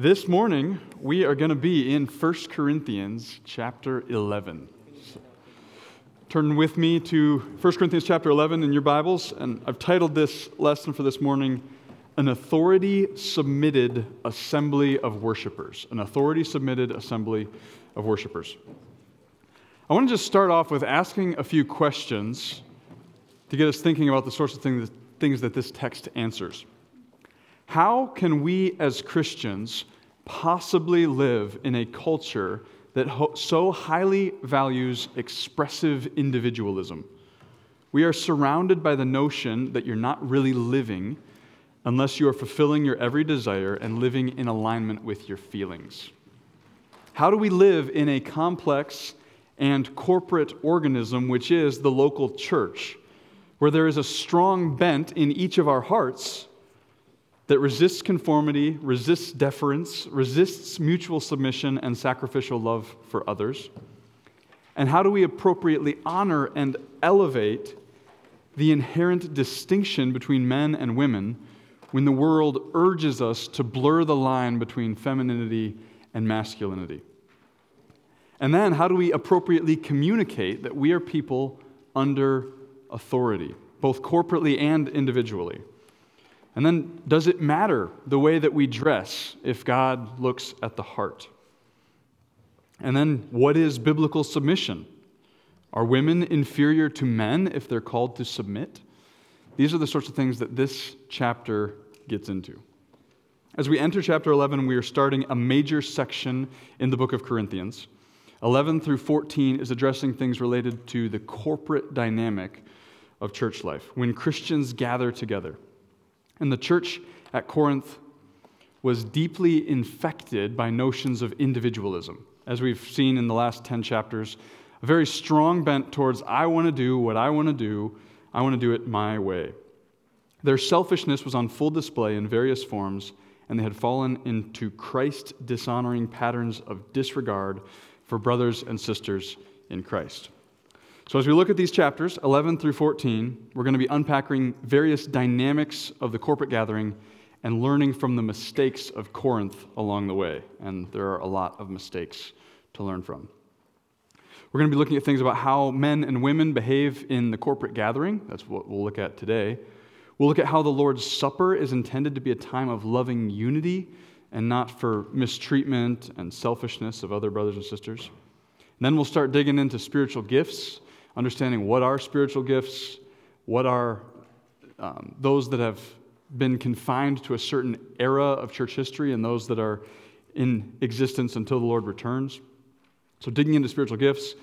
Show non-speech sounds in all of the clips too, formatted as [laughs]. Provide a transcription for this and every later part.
This morning, we are going to be in 1 Corinthians chapter 11. So, turn with me to 1 Corinthians chapter 11 in your Bibles, and I've titled this lesson for this morning, An Authority Submitted Assembly of Worshippers. An Authority Submitted Assembly of Worshippers. I want to just start off with asking a few questions to get us thinking about the sorts of things that this text answers. How can we as Christians possibly live in a culture that ho- so highly values expressive individualism? We are surrounded by the notion that you're not really living unless you are fulfilling your every desire and living in alignment with your feelings. How do we live in a complex and corporate organism, which is the local church, where there is a strong bent in each of our hearts that resists conformity, resists deference, resists mutual submission and sacrificial love for others? And how do we appropriately honor and elevate the inherent distinction between men and women when the world urges us to blur the line between femininity and masculinity? And then, how do we appropriately communicate that we are people under authority, both corporately and individually? And then, does it matter the way that we dress if God looks at the heart? And then, what is biblical submission? Are women inferior to men if they're called to submit? These are the sorts of things that this chapter gets into. As we enter chapter 11, we are starting a major section in the book of Corinthians. 11 through 14 is addressing things related to the corporate dynamic of church life, when Christians gather together. And the church at Corinth was deeply infected by notions of individualism. As we've seen in the last 10 chapters, a very strong bent towards, I want to do what I want to do, I want to do it my way. Their selfishness was on full display in various forms, and they had fallen into Christ dishonoring patterns of disregard for brothers and sisters in Christ. So, as we look at these chapters, 11 through 14, we're going to be unpacking various dynamics of the corporate gathering and learning from the mistakes of Corinth along the way. And there are a lot of mistakes to learn from. We're going to be looking at things about how men and women behave in the corporate gathering. That's what we'll look at today. We'll look at how the Lord's Supper is intended to be a time of loving unity and not for mistreatment and selfishness of other brothers and sisters. And then we'll start digging into spiritual gifts understanding what are spiritual gifts, what are um, those that have been confined to a certain era of church history, and those that are in existence until the Lord returns. So, digging into spiritual gifts.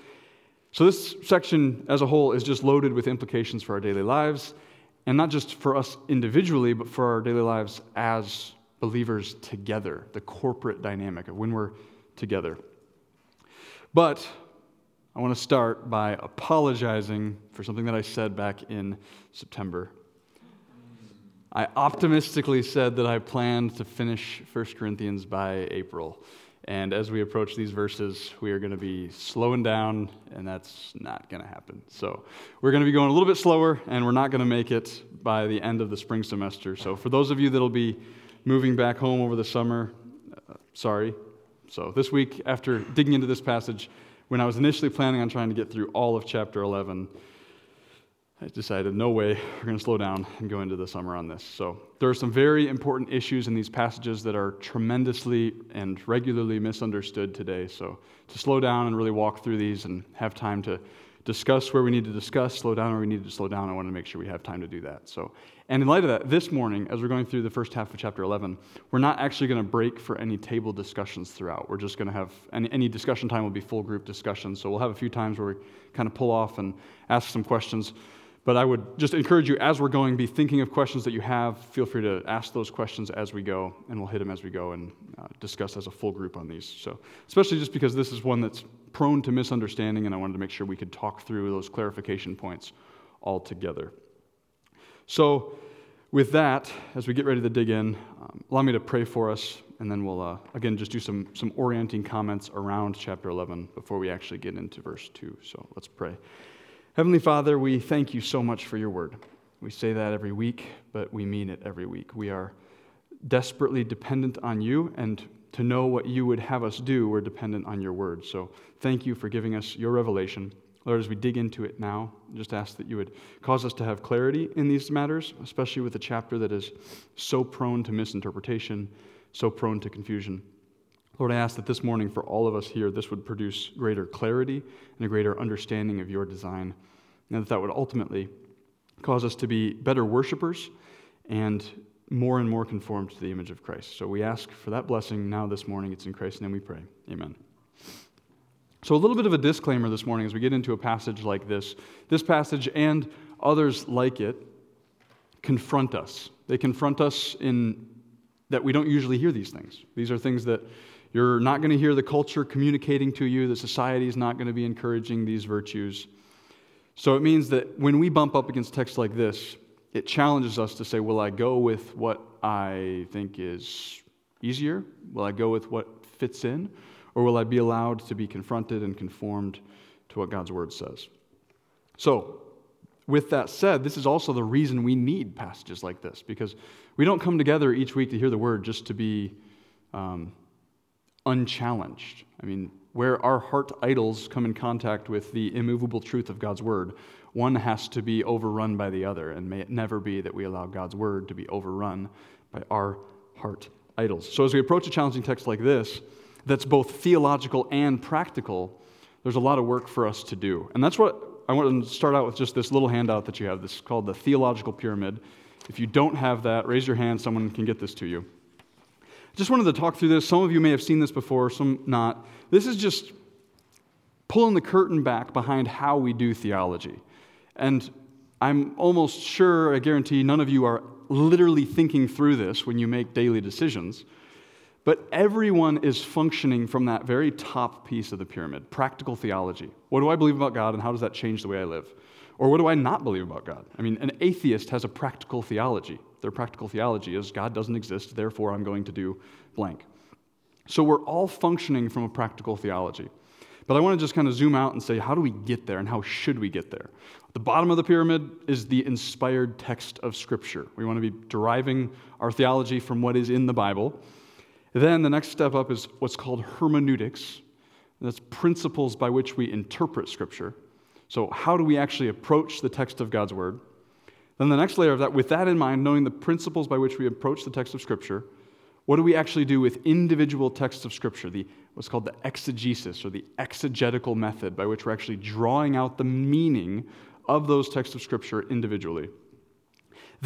So, this section as a whole is just loaded with implications for our daily lives, and not just for us individually, but for our daily lives as believers together, the corporate dynamic of when we're together. But I want to start by apologizing for something that I said back in September. I optimistically said that I planned to finish 1 Corinthians by April. And as we approach these verses, we are going to be slowing down, and that's not going to happen. So we're going to be going a little bit slower, and we're not going to make it by the end of the spring semester. So for those of you that'll be moving back home over the summer, uh, sorry. So this week, after digging into this passage, when I was initially planning on trying to get through all of chapter 11, I decided, no way, we're going to slow down and go into the summer on this. So, there are some very important issues in these passages that are tremendously and regularly misunderstood today. So, to slow down and really walk through these and have time to discuss where we need to discuss, slow down where we need to slow down. I want to make sure we have time to do that. So, and in light of that, this morning, as we're going through the first half of chapter 11, we're not actually going to break for any table discussions throughout. We're just going to have any, any discussion time will be full group discussions. So we'll have a few times where we kind of pull off and ask some questions. But I would just encourage you as we're going, be thinking of questions that you have. Feel free to ask those questions as we go, and we'll hit them as we go and uh, discuss as a full group on these. So, especially just because this is one that's prone to misunderstanding, and I wanted to make sure we could talk through those clarification points all together. So, with that, as we get ready to dig in, um, allow me to pray for us, and then we'll, uh, again, just do some, some orienting comments around chapter 11 before we actually get into verse 2. So, let's pray. Heavenly Father, we thank you so much for your word. We say that every week, but we mean it every week. We are desperately dependent on you, and to know what you would have us do, we're dependent on your word. So thank you for giving us your revelation. Lord, as we dig into it now, just ask that you would cause us to have clarity in these matters, especially with a chapter that is so prone to misinterpretation, so prone to confusion. Lord, I ask that this morning for all of us here, this would produce greater clarity and a greater understanding of your design, and that that would ultimately cause us to be better worshipers and more and more conformed to the image of Christ. So we ask for that blessing now this morning. It's in Christ's name we pray. Amen. So, a little bit of a disclaimer this morning as we get into a passage like this. This passage and others like it confront us. They confront us in that we don't usually hear these things. These are things that you're not going to hear the culture communicating to you, the society is not going to be encouraging these virtues. So, it means that when we bump up against texts like this, it challenges us to say, will I go with what I think is easier? Will I go with what fits in? Or will I be allowed to be confronted and conformed to what God's word says? So, with that said, this is also the reason we need passages like this, because we don't come together each week to hear the word just to be um, unchallenged. I mean, where our heart idols come in contact with the immovable truth of God's word, one has to be overrun by the other, and may it never be that we allow God's word to be overrun by our heart idols. So, as we approach a challenging text like this, that's both theological and practical, there's a lot of work for us to do. And that's what I want to start out with just this little handout that you have. This is called the Theological Pyramid. If you don't have that, raise your hand, someone can get this to you. Just wanted to talk through this. Some of you may have seen this before, some not. This is just pulling the curtain back behind how we do theology. And I'm almost sure, I guarantee, none of you are literally thinking through this when you make daily decisions. But everyone is functioning from that very top piece of the pyramid practical theology. What do I believe about God, and how does that change the way I live? Or what do I not believe about God? I mean, an atheist has a practical theology. Their practical theology is God doesn't exist, therefore I'm going to do blank. So we're all functioning from a practical theology. But I want to just kind of zoom out and say, how do we get there and how should we get there? The bottom of the pyramid is the inspired text of Scripture. We want to be deriving our theology from what is in the Bible. Then the next step up is what's called hermeneutics. That's principles by which we interpret Scripture. So, how do we actually approach the text of God's Word? Then the next layer of that, with that in mind, knowing the principles by which we approach the text of Scripture, what do we actually do with individual texts of Scripture, the, what's called the exegesis or the exegetical method by which we're actually drawing out the meaning of those texts of Scripture individually?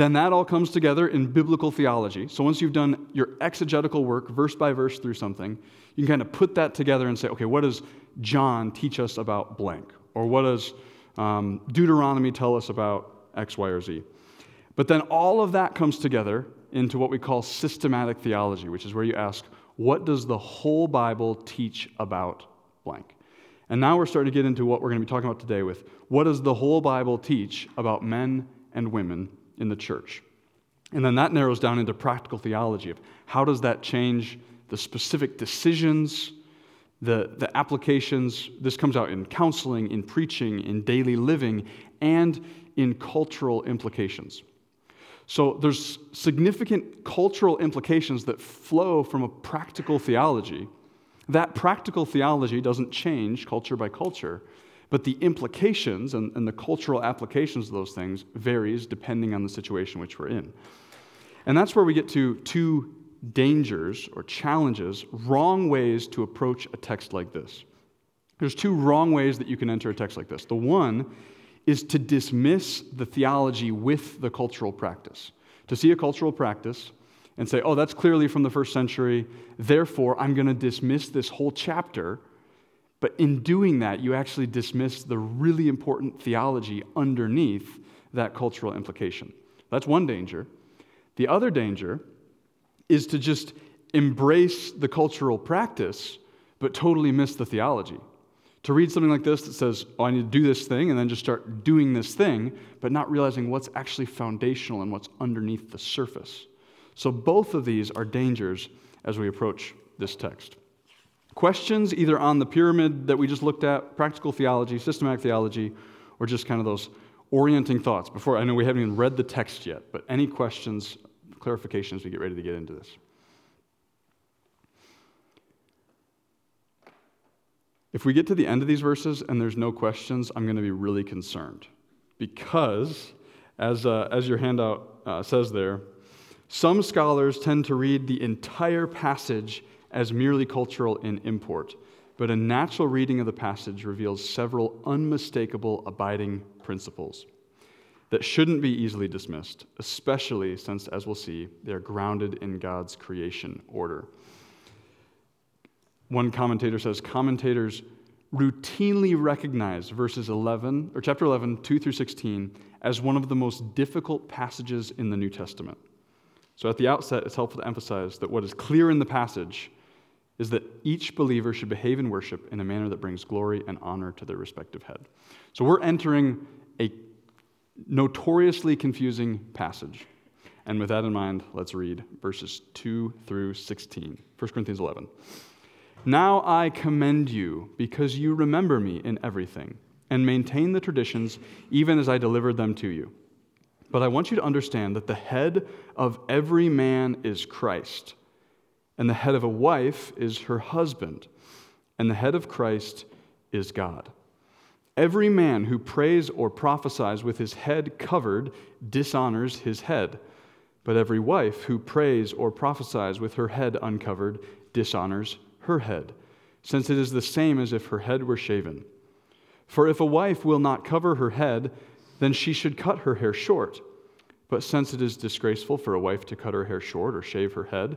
Then that all comes together in biblical theology. So once you've done your exegetical work, verse by verse through something, you can kind of put that together and say, okay, what does John teach us about blank? Or what does um, Deuteronomy tell us about X, Y, or Z? But then all of that comes together into what we call systematic theology, which is where you ask, what does the whole Bible teach about blank? And now we're starting to get into what we're going to be talking about today with what does the whole Bible teach about men and women in the church? And then that narrows down into practical theology of how does that change the specific decisions, the, the applications. This comes out in counseling, in preaching, in daily living, and in cultural implications. So there's significant cultural implications that flow from a practical theology. That practical theology doesn't change culture by culture, but the implications and, and the cultural applications of those things varies depending on the situation which we're in. And that's where we get to two dangers or challenges, wrong ways to approach a text like this. There's two wrong ways that you can enter a text like this. The one is to dismiss the theology with the cultural practice. To see a cultural practice and say, oh, that's clearly from the first century, therefore I'm going to dismiss this whole chapter. But in doing that, you actually dismiss the really important theology underneath that cultural implication. That's one danger. The other danger is to just embrace the cultural practice, but totally miss the theology. To read something like this that says, oh, I need to do this thing, and then just start doing this thing, but not realizing what's actually foundational and what's underneath the surface. So, both of these are dangers as we approach this text. Questions either on the pyramid that we just looked at, practical theology, systematic theology, or just kind of those orienting thoughts. Before, I know we haven't even read the text yet, but any questions, clarifications we get ready to get into this? If we get to the end of these verses and there's no questions, I'm going to be really concerned. Because, as, uh, as your handout uh, says there, some scholars tend to read the entire passage as merely cultural in import, but a natural reading of the passage reveals several unmistakable abiding principles that shouldn't be easily dismissed, especially since, as we'll see, they're grounded in God's creation order. One commentator says commentators routinely recognize verses 11 or chapter 11 2 through 16 as one of the most difficult passages in the new testament so at the outset it's helpful to emphasize that what is clear in the passage is that each believer should behave in worship in a manner that brings glory and honor to their respective head. So we're entering a notoriously confusing passage. And with that in mind let's read verses 2 through 16 1 corinthians 11 now I commend you because you remember me in everything and maintain the traditions even as I delivered them to you. But I want you to understand that the head of every man is Christ, and the head of a wife is her husband, and the head of Christ is God. Every man who prays or prophesies with his head covered dishonors his head, but every wife who prays or prophesies with her head uncovered dishonors her head, since it is the same as if her head were shaven. For if a wife will not cover her head, then she should cut her hair short. But since it is disgraceful for a wife to cut her hair short or shave her head,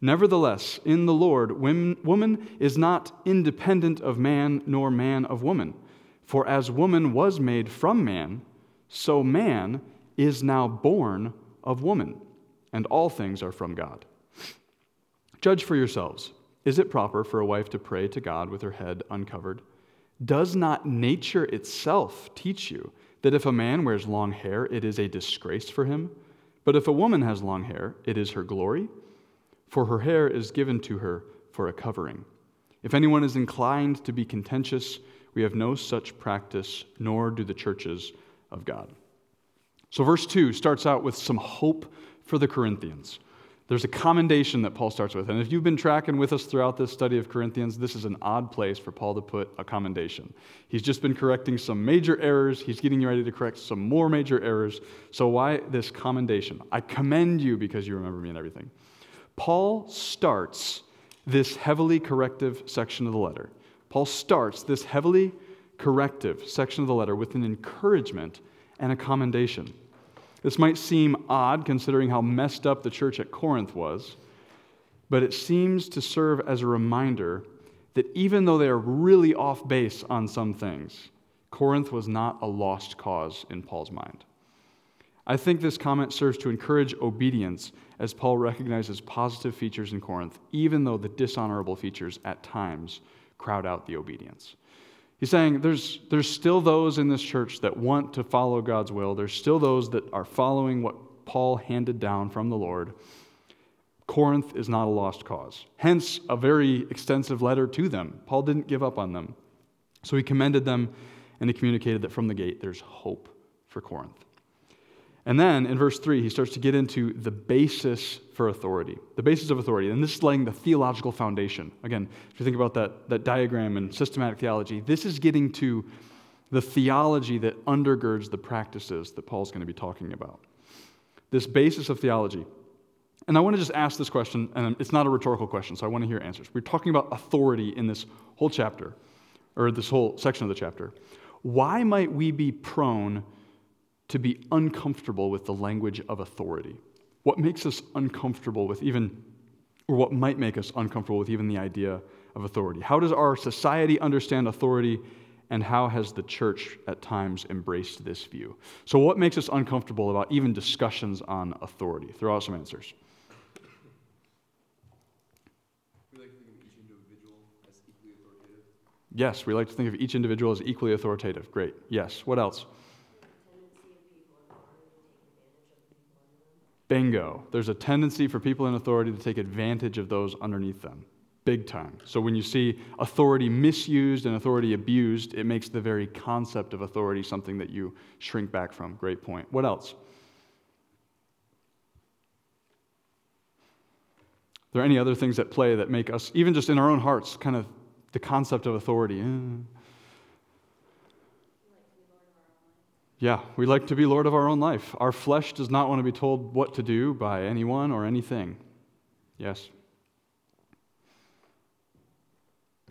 Nevertheless, in the Lord, woman is not independent of man, nor man of woman. For as woman was made from man, so man is now born of woman, and all things are from God. Judge for yourselves. Is it proper for a wife to pray to God with her head uncovered? Does not nature itself teach you that if a man wears long hair, it is a disgrace for him? But if a woman has long hair, it is her glory, for her hair is given to her for a covering. If anyone is inclined to be contentious, we have no such practice, nor do the churches of God. So, verse 2 starts out with some hope for the Corinthians. There's a commendation that Paul starts with. And if you've been tracking with us throughout this study of Corinthians, this is an odd place for Paul to put a commendation. He's just been correcting some major errors. He's getting you ready to correct some more major errors. So, why this commendation? I commend you because you remember me and everything. Paul starts this heavily corrective section of the letter. Paul starts this heavily corrective section of the letter with an encouragement and a commendation. This might seem odd considering how messed up the church at Corinth was, but it seems to serve as a reminder that even though they are really off base on some things, Corinth was not a lost cause in Paul's mind. I think this comment serves to encourage obedience as Paul recognizes positive features in Corinth, even though the dishonorable features at times crowd out the obedience. He's saying there's, there's still those in this church that want to follow God's will. There's still those that are following what Paul handed down from the Lord. Corinth is not a lost cause. Hence, a very extensive letter to them. Paul didn't give up on them. So he commended them and he communicated that from the gate there's hope for Corinth. And then in verse 3, he starts to get into the basis for authority, the basis of authority. And this is laying the theological foundation. Again, if you think about that, that diagram in systematic theology, this is getting to the theology that undergirds the practices that Paul's going to be talking about. This basis of theology. And I want to just ask this question, and it's not a rhetorical question, so I want to hear answers. We're talking about authority in this whole chapter, or this whole section of the chapter. Why might we be prone to be uncomfortable with the language of authority. What makes us uncomfortable with even, or what might make us uncomfortable with even the idea of authority? How does our society understand authority, and how has the church at times embraced this view? So, what makes us uncomfortable about even discussions on authority? Throw out some answers. Yes, we like to think of each individual as equally authoritative. Great. Yes. What else? Bingo. There's a tendency for people in authority to take advantage of those underneath them, big time. So when you see authority misused and authority abused, it makes the very concept of authority something that you shrink back from. Great point. What else? Are there any other things at play that make us, even just in our own hearts, kind of the concept of authority? Eh. Yeah, we like to be Lord of our own life. Our flesh does not want to be told what to do by anyone or anything. Yes.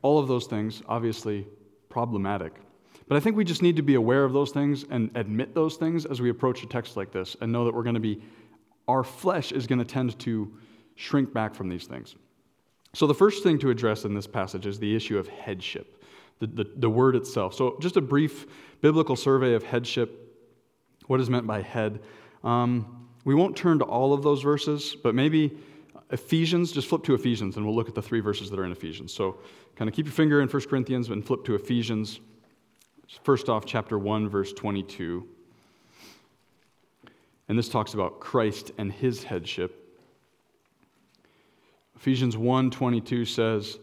All of those things, obviously problematic. But I think we just need to be aware of those things and admit those things as we approach a text like this and know that we're going to be, our flesh is going to tend to shrink back from these things. So, the first thing to address in this passage is the issue of headship, the, the, the, word itself. So, just a brief biblical survey of headship. What is meant by head? Um, we won't turn to all of those verses, but maybe Ephesians, just flip to Ephesians and we'll look at the three verses that are in Ephesians. So, kind of keep your finger in 1 Corinthians and flip to Ephesians. First off, chapter 1, verse 22. And this talks about Christ and his headship. Ephesians 1:22 says,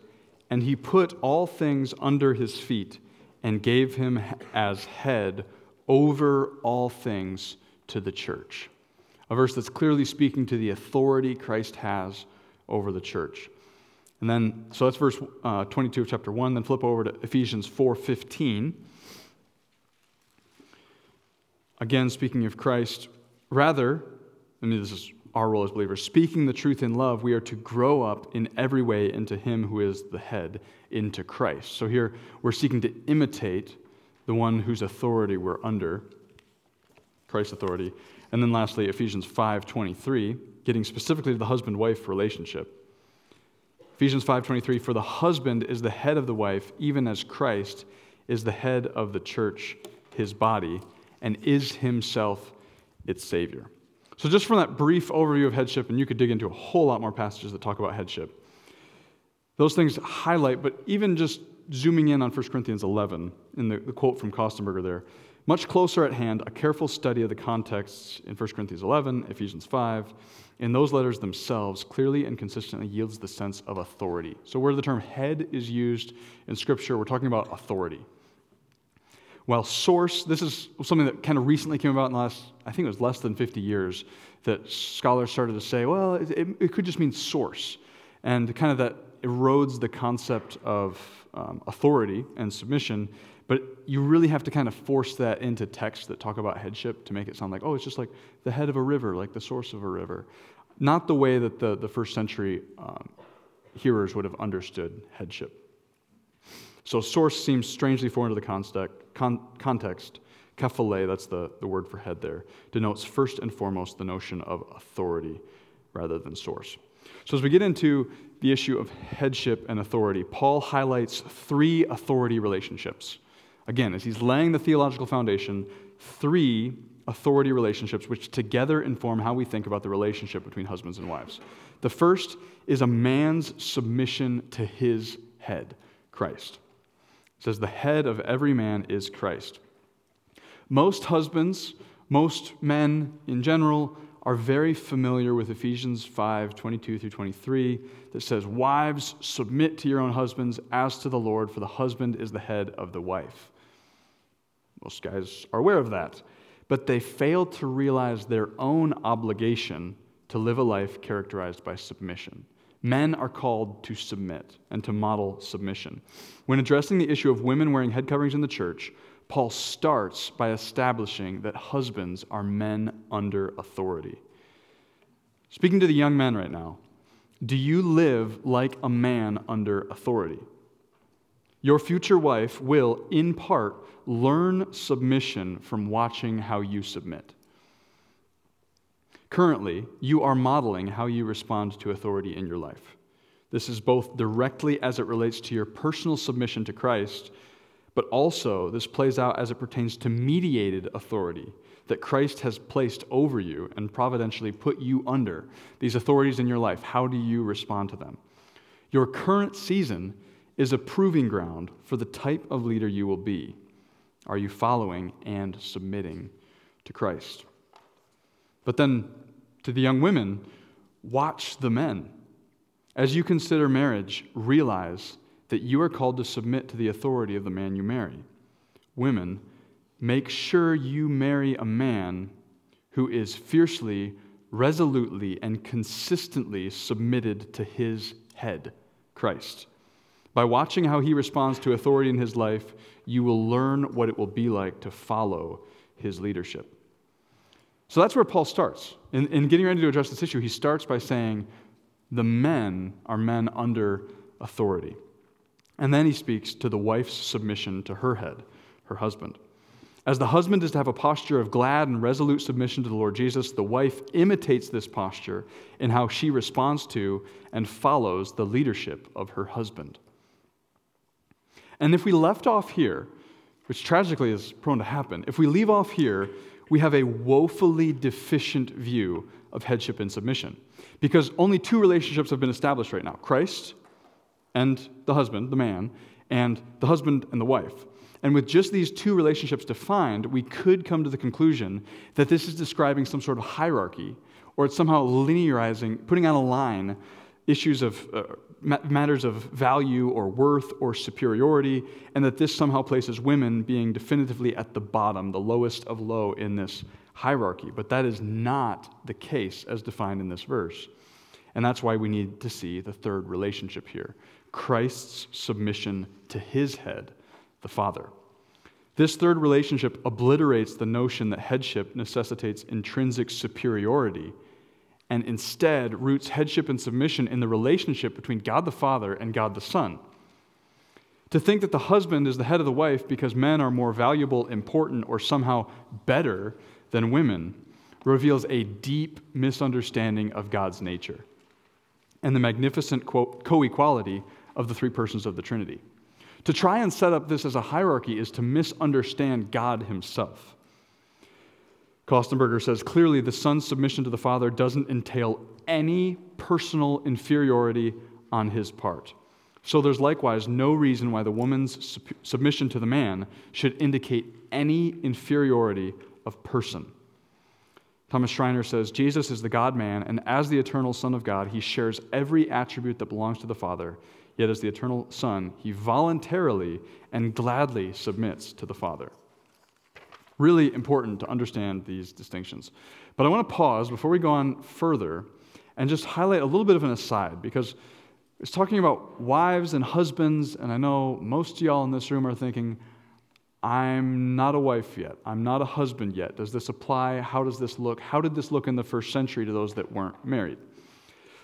"And he put all things under his feet and gave him as head over all things to the church." A verse that's clearly speaking to the authority Christ has over the church. And then, so that's verse uh, 22 of chapter 1. Then flip over to Ephesians 4:15. Again, speaking of Christ, rather, I mean, this is our role as believers. Speaking the truth in love, we are to grow up in every way into Him who is the head, into Christ. So here we're seeking to imitate the one whose authority we're under, Christ's authority. And then lastly, Ephesians 5:23, getting specifically to the husband-wife relationship. Ephesians 5:23 for the husband is the head of the wife even as Christ is the head of the church his body and is himself its savior. So, just from that brief overview of headship, and you could dig into a whole lot more passages that talk about headship, those things highlight, but even just zooming in on 1 Corinthians 11, in the, the quote from Kostenberger there, much closer at hand, a careful study of the contexts in 1 Corinthians 11, Ephesians 5, in those letters themselves clearly and consistently yields the sense of authority. So, where the term head is used in Scripture, we're talking about authority. While source, this is something that kind of recently came about in the last, I think it was less than 50 years, that scholars started to say, well, it, it, it could just mean source. And kind of that erodes the concept of um, authority and submission. But you really have to kind of force that into texts that talk about headship to make it sound like, oh, it's just like the head of a river, like the source of a river. Not the way that the, the first century um, hearers would have understood headship. So source seems strangely foreign to the context. Con- context. Kephale, that's the, the word for head there, denotes first and foremost the notion of authority rather than source. So as we get into the issue of headship and authority, Paul highlights three authority relationships. Again, as he's laying the theological foundation, three authority relationships which together inform how we think about the relationship between husbands and wives. The first is a man's submission to his head, Christ. It says, The head of every man is Christ. Most husbands, most men in general, are very familiar with Ephesians 5 22 through 23 that says, Wives, submit to your own husbands as to the Lord, for the husband is the head of the wife. Most guys are aware of that, but they fail to realize their own obligation to live a life characterized by submission. Men are called to submit and to model submission. When addressing the issue of women wearing head coverings in the church, Paul starts by establishing that husbands are men under authority. Speaking to the young men right now, do you live like a man under authority? Your future wife will, in part, learn submission from watching how you submit. Currently, you are modeling how you respond to authority in your life. This is both directly as it relates to your personal submission to Christ, but also this plays out as it pertains to mediated authority that Christ has placed over you and providentially put you under. These authorities in your life, how do you respond to them? Your current season is a proving ground for the type of leader you will be. Are you following and submitting to Christ? But then To the young women, watch the men. As you consider marriage, realize that you are called to submit to the authority of the man you marry. Women, make sure you marry a man who is fiercely, resolutely, and consistently submitted to his head, Christ. By watching how he responds to authority in his life, you will learn what it will be like to follow his leadership. So that's where Paul starts. In, in getting ready to address this issue, he starts by saying, The men are men under authority. And then he speaks to the wife's submission to her head, her husband. As the husband is to have a posture of glad and resolute submission to the Lord Jesus, the wife imitates this posture in how she responds to and follows the leadership of her husband. And if we left off here, which tragically is prone to happen, if we leave off here, we have a woefully deficient view of headship and submission. Because only two relationships have been established right now Christ and the husband, the man, and the husband and the wife. And with just these two relationships defined, we could come to the conclusion that this is describing some sort of hierarchy, or it's somehow linearizing, putting on a line issues of uh, matters of value or worth or superiority, and that this somehow places women being definitively at the bottom, the lowest of low in this hierarchy. But that is not the case as defined in this verse. And that's why we need to see the third relationship here Christ's submission to his head, the Father. This third relationship obliterates the notion that headship necessitates intrinsic superiority and instead roots headship and submission in the relationship between God the Father and God the Son. To think that the husband is the head of the wife because men are more valuable, important, or somehow better than women reveals a deep misunderstanding of God's nature and the magnificent co equality of the three persons of the Trinity. To try and set up this as a hierarchy is to misunderstand God Himself. Kostenberger says clearly the son's submission to the father doesn't entail any personal inferiority on his part. So there's likewise no reason why the woman's submission to the man should indicate any inferiority of person. Thomas Schreiner says Jesus is the God man, and as the eternal Son of God, he shares every attribute that belongs to the Father. Yet, as the eternal Son, he voluntarily and gladly submits to the Father. Really important to understand these distinctions. But I want to pause before we go on further and just highlight a little bit of an aside because it's talking about wives and husbands, and I know most of y'all in this room are thinking, I'm not a wife yet. I'm not a husband yet. Does this apply? How does this look? How did this look in the first century to those that weren't married?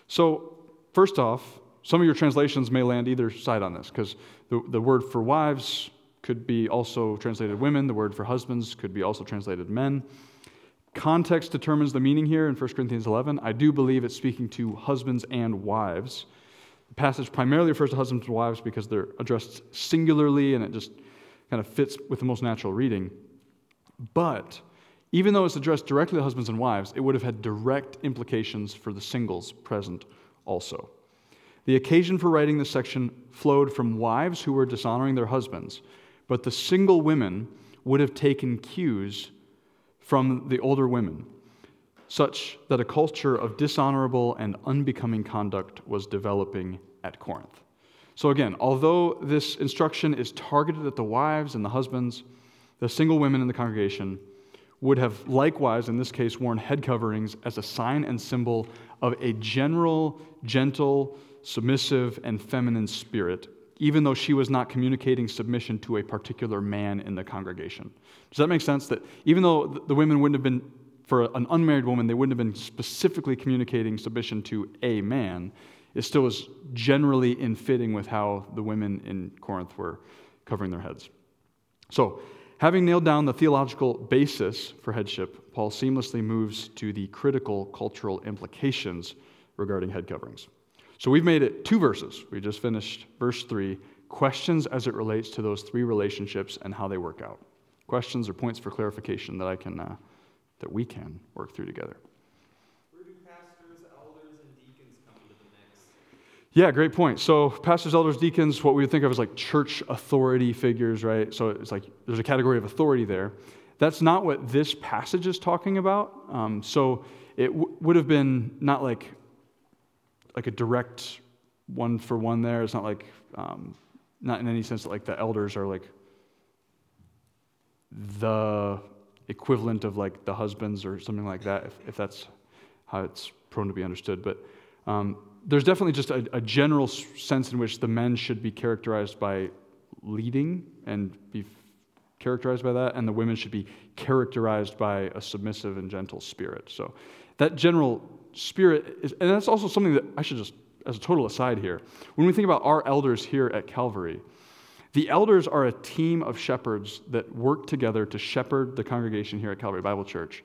So, first off, some of your translations may land either side on this because the, the word for wives could be also translated women. The word for husbands could be also translated men. Context determines the meaning here in 1 Corinthians 11. I do believe it's speaking to husbands and wives. The passage primarily refers to husbands and wives because they're addressed singularly and it just kind of fits with the most natural reading. But even though it's addressed directly to husbands and wives, it would have had direct implications for the singles present also. The occasion for writing this section flowed from wives who were dishonoring their husbands, but the single women would have taken cues from the older women, such that a culture of dishonorable and unbecoming conduct was developing at Corinth. So, again, although this instruction is targeted at the wives and the husbands, the single women in the congregation would have likewise, in this case, worn head coverings as a sign and symbol of a general, gentle, submissive, and feminine spirit even though she was not communicating submission to a particular man in the congregation. Does that make sense? That even though the women wouldn't have been, for an unmarried woman, they wouldn't have been specifically communicating submission to a man, it still was generally in fitting with how the women in Corinth were covering their heads. So, having nailed down the theological basis for headship, Paul seamlessly moves to the critical cultural implications regarding head coverings. So we've made it two verses. We just finished verse three questions as it relates to those three relationships and how they work out. Questions or points for clarification that I can, uh, that we can work through together. Where do pastors, elders, and deacons come into the mix? Yeah, great point. So, pastors, elders, deacons, what we would think of as like church authority figures, right? So, it's like there's a category of authority there That's not what this passage is talking about. Um, so it w- would have been not like, like a direct one for one there. It's not like, um, not in any sense like the elders are like the equivalent of like the husbands or something like that, if, if that's how it's prone to be understood. But um, there's definitely just a, a, general sense in which the men should be characterized by leading and be characterized by that, and the women should be characterized by a submissive and gentle spirit. So that general spirit is, and that's also something that I should just, as a total aside here, when we think about our elders here at Calvary, the elders are a team of shepherds that work together to shepherd the congregation here at Calvary Bible Church.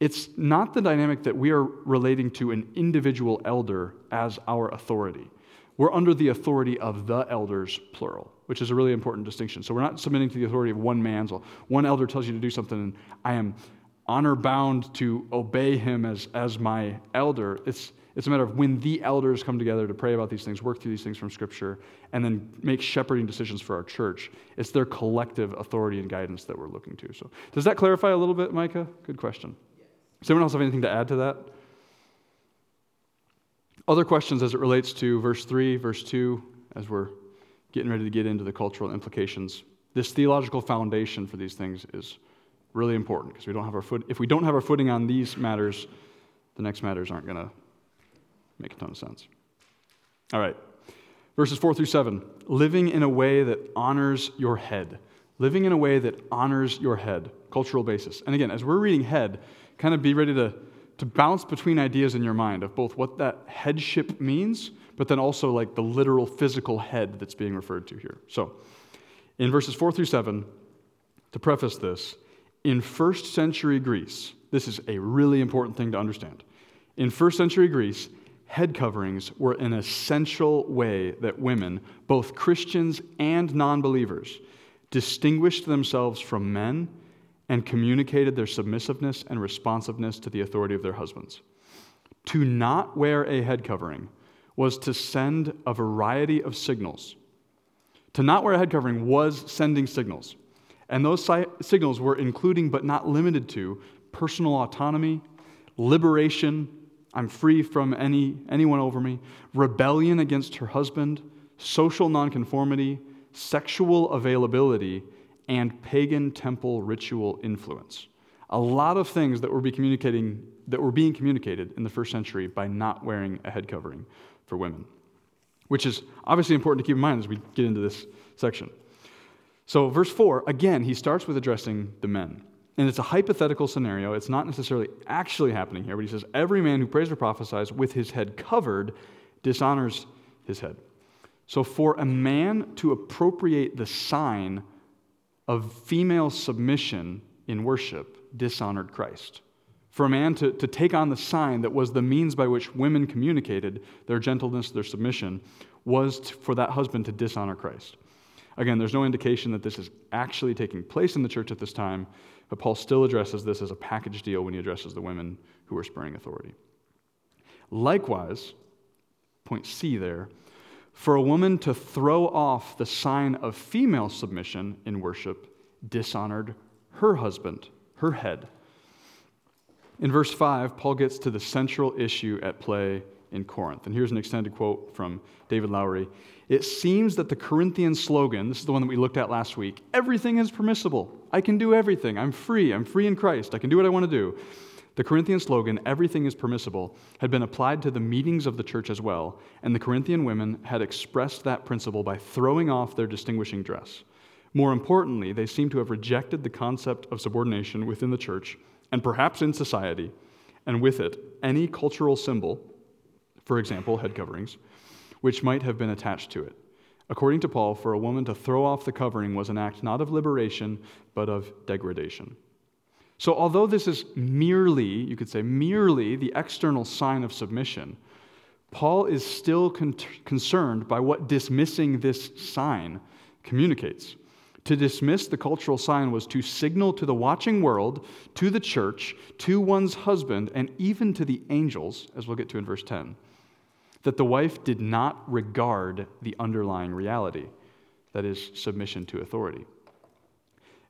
It's not the dynamic that we are relating to an individual elder as our authority. We're under the authority of the elders, plural, which is a really important distinction. So we're not submitting to the authority of one man. So one elder tells you to do something, and I am honor bound to obey him as, as my elder. It's, it's a matter of when the elders come together to pray about these things, work through these things from Scripture, and then make shepherding decisions for our church. It's their collective authority and guidance that we're looking to. So, does that clarify a little bit, Micah? Good question. Does anyone else have anything to add to that? Other questions as it relates to verse 3, verse 2, as we're getting ready to get into the cultural implications. This theological foundation for these things is really important because we don't have our foot if we don't have our footing on these matters, the next matters aren't going to make a ton of sense. All right. Verses 4 through 7. Living in a way that honors your head. Living in a way that honors your head. Cultural basis. And again, as we're reading head, kind of be ready to, to bounce between ideas in your mind of both what that headship means, but then also like the literal physical head that's being referred to here. So, in verses 4 through 7, to preface this, in first century Greece, this is a really important thing to understand. In first century Greece, head coverings were an essential way that women, both Christians and non believers, distinguished themselves from men and communicated their submissiveness and responsiveness to the authority of their husbands. To not wear a head covering was to send a variety of signals. To not wear a head covering was sending signals. And those si- signals were including, but not limited to, personal autonomy, liberation, I'm free from any, anyone over me, rebellion against her husband, social nonconformity, sexual availability, and pagan temple ritual influence. A lot of things that were, be communicating, that were being communicated in the first century by not wearing a head covering for women, which is obviously important to keep in mind as we get into this section. So, verse 4, again, he starts with addressing the men. And it's a hypothetical scenario. It's not necessarily actually happening here, but he says, Every man who prays or prophesies with his head covered dishonors his head. So, for a man to appropriate the sign of female submission in worship dishonored Christ. For a man to, to take on the sign that was the means by which women communicated their gentleness, their submission, was to, for that husband to dishonor Christ. Again, there's no indication that this is actually taking place in the church at this time, but Paul still addresses this as a package deal when he addresses the women who are spurning authority. Likewise, point C there, for a woman to throw off the sign of female submission in worship dishonored her husband, her head. In verse 5, Paul gets to the central issue at play in Corinth. And here's an extended quote from David Lowery. It seems that the Corinthian slogan, this is the one that we looked at last week everything is permissible. I can do everything. I'm free. I'm free in Christ. I can do what I want to do. The Corinthian slogan, everything is permissible, had been applied to the meetings of the church as well, and the Corinthian women had expressed that principle by throwing off their distinguishing dress. More importantly, they seem to have rejected the concept of subordination within the church and perhaps in society, and with it, any cultural symbol for example, head coverings, which might have been attached to it. According to Paul, for a woman to throw off the covering was an act not of liberation, but of degradation. So, although this is merely, you could say, merely the external sign of submission, Paul is still con- concerned by what dismissing this sign communicates. To dismiss the cultural sign was to signal to the watching world, to the church, to one's husband, and even to the angels, as we'll get to in verse 10, that the wife did not regard the underlying reality, that is, submission to authority.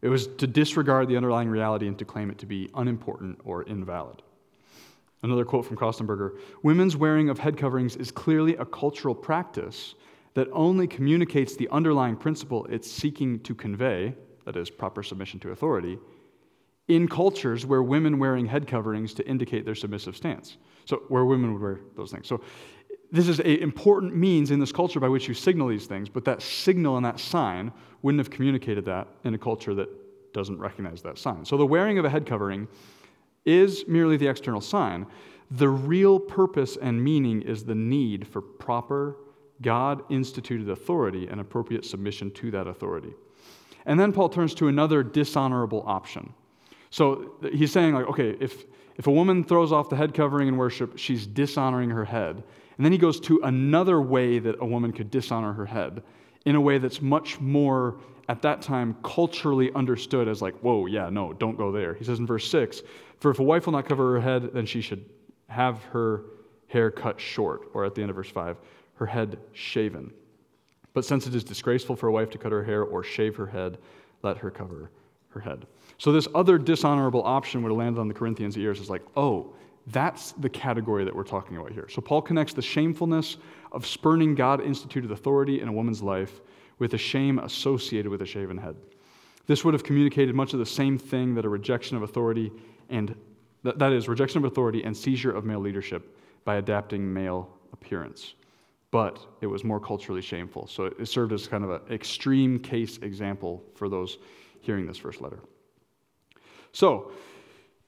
It was to disregard the underlying reality and to claim it to be unimportant or invalid. Another quote from Kostenberger Women's wearing of head coverings is clearly a cultural practice that only communicates the underlying principle it's seeking to convey, that is, proper submission to authority, in cultures where women wearing head coverings to indicate their submissive stance. So, where women would wear those things. So, this is an important means in this culture by which you signal these things, but that signal and that sign wouldn't have communicated that in a culture that doesn't recognize that sign. So, the wearing of a head covering is merely the external sign. The real purpose and meaning is the need for proper, God instituted authority and appropriate submission to that authority. And then Paul turns to another dishonorable option. So he's saying, like, okay, if, if a woman throws off the head covering in worship, she's dishonoring her head. And then he goes to another way that a woman could dishonor her head in a way that's much more, at that time, culturally understood as like, whoa, yeah, no, don't go there. He says in verse 6 For if a wife will not cover her head, then she should have her hair cut short. Or at the end of verse 5, her head shaven. But since it is disgraceful for a wife to cut her hair or shave her head, let her cover her head. So, this other dishonorable option would have landed on the Corinthians' ears is like, oh, that's the category that we're talking about here. So, Paul connects the shamefulness of spurning God instituted authority in a woman's life with the shame associated with a shaven head. This would have communicated much of the same thing that a rejection of authority and that is, rejection of authority and seizure of male leadership by adapting male appearance. But it was more culturally shameful. So it served as kind of an extreme case example for those hearing this first letter. So,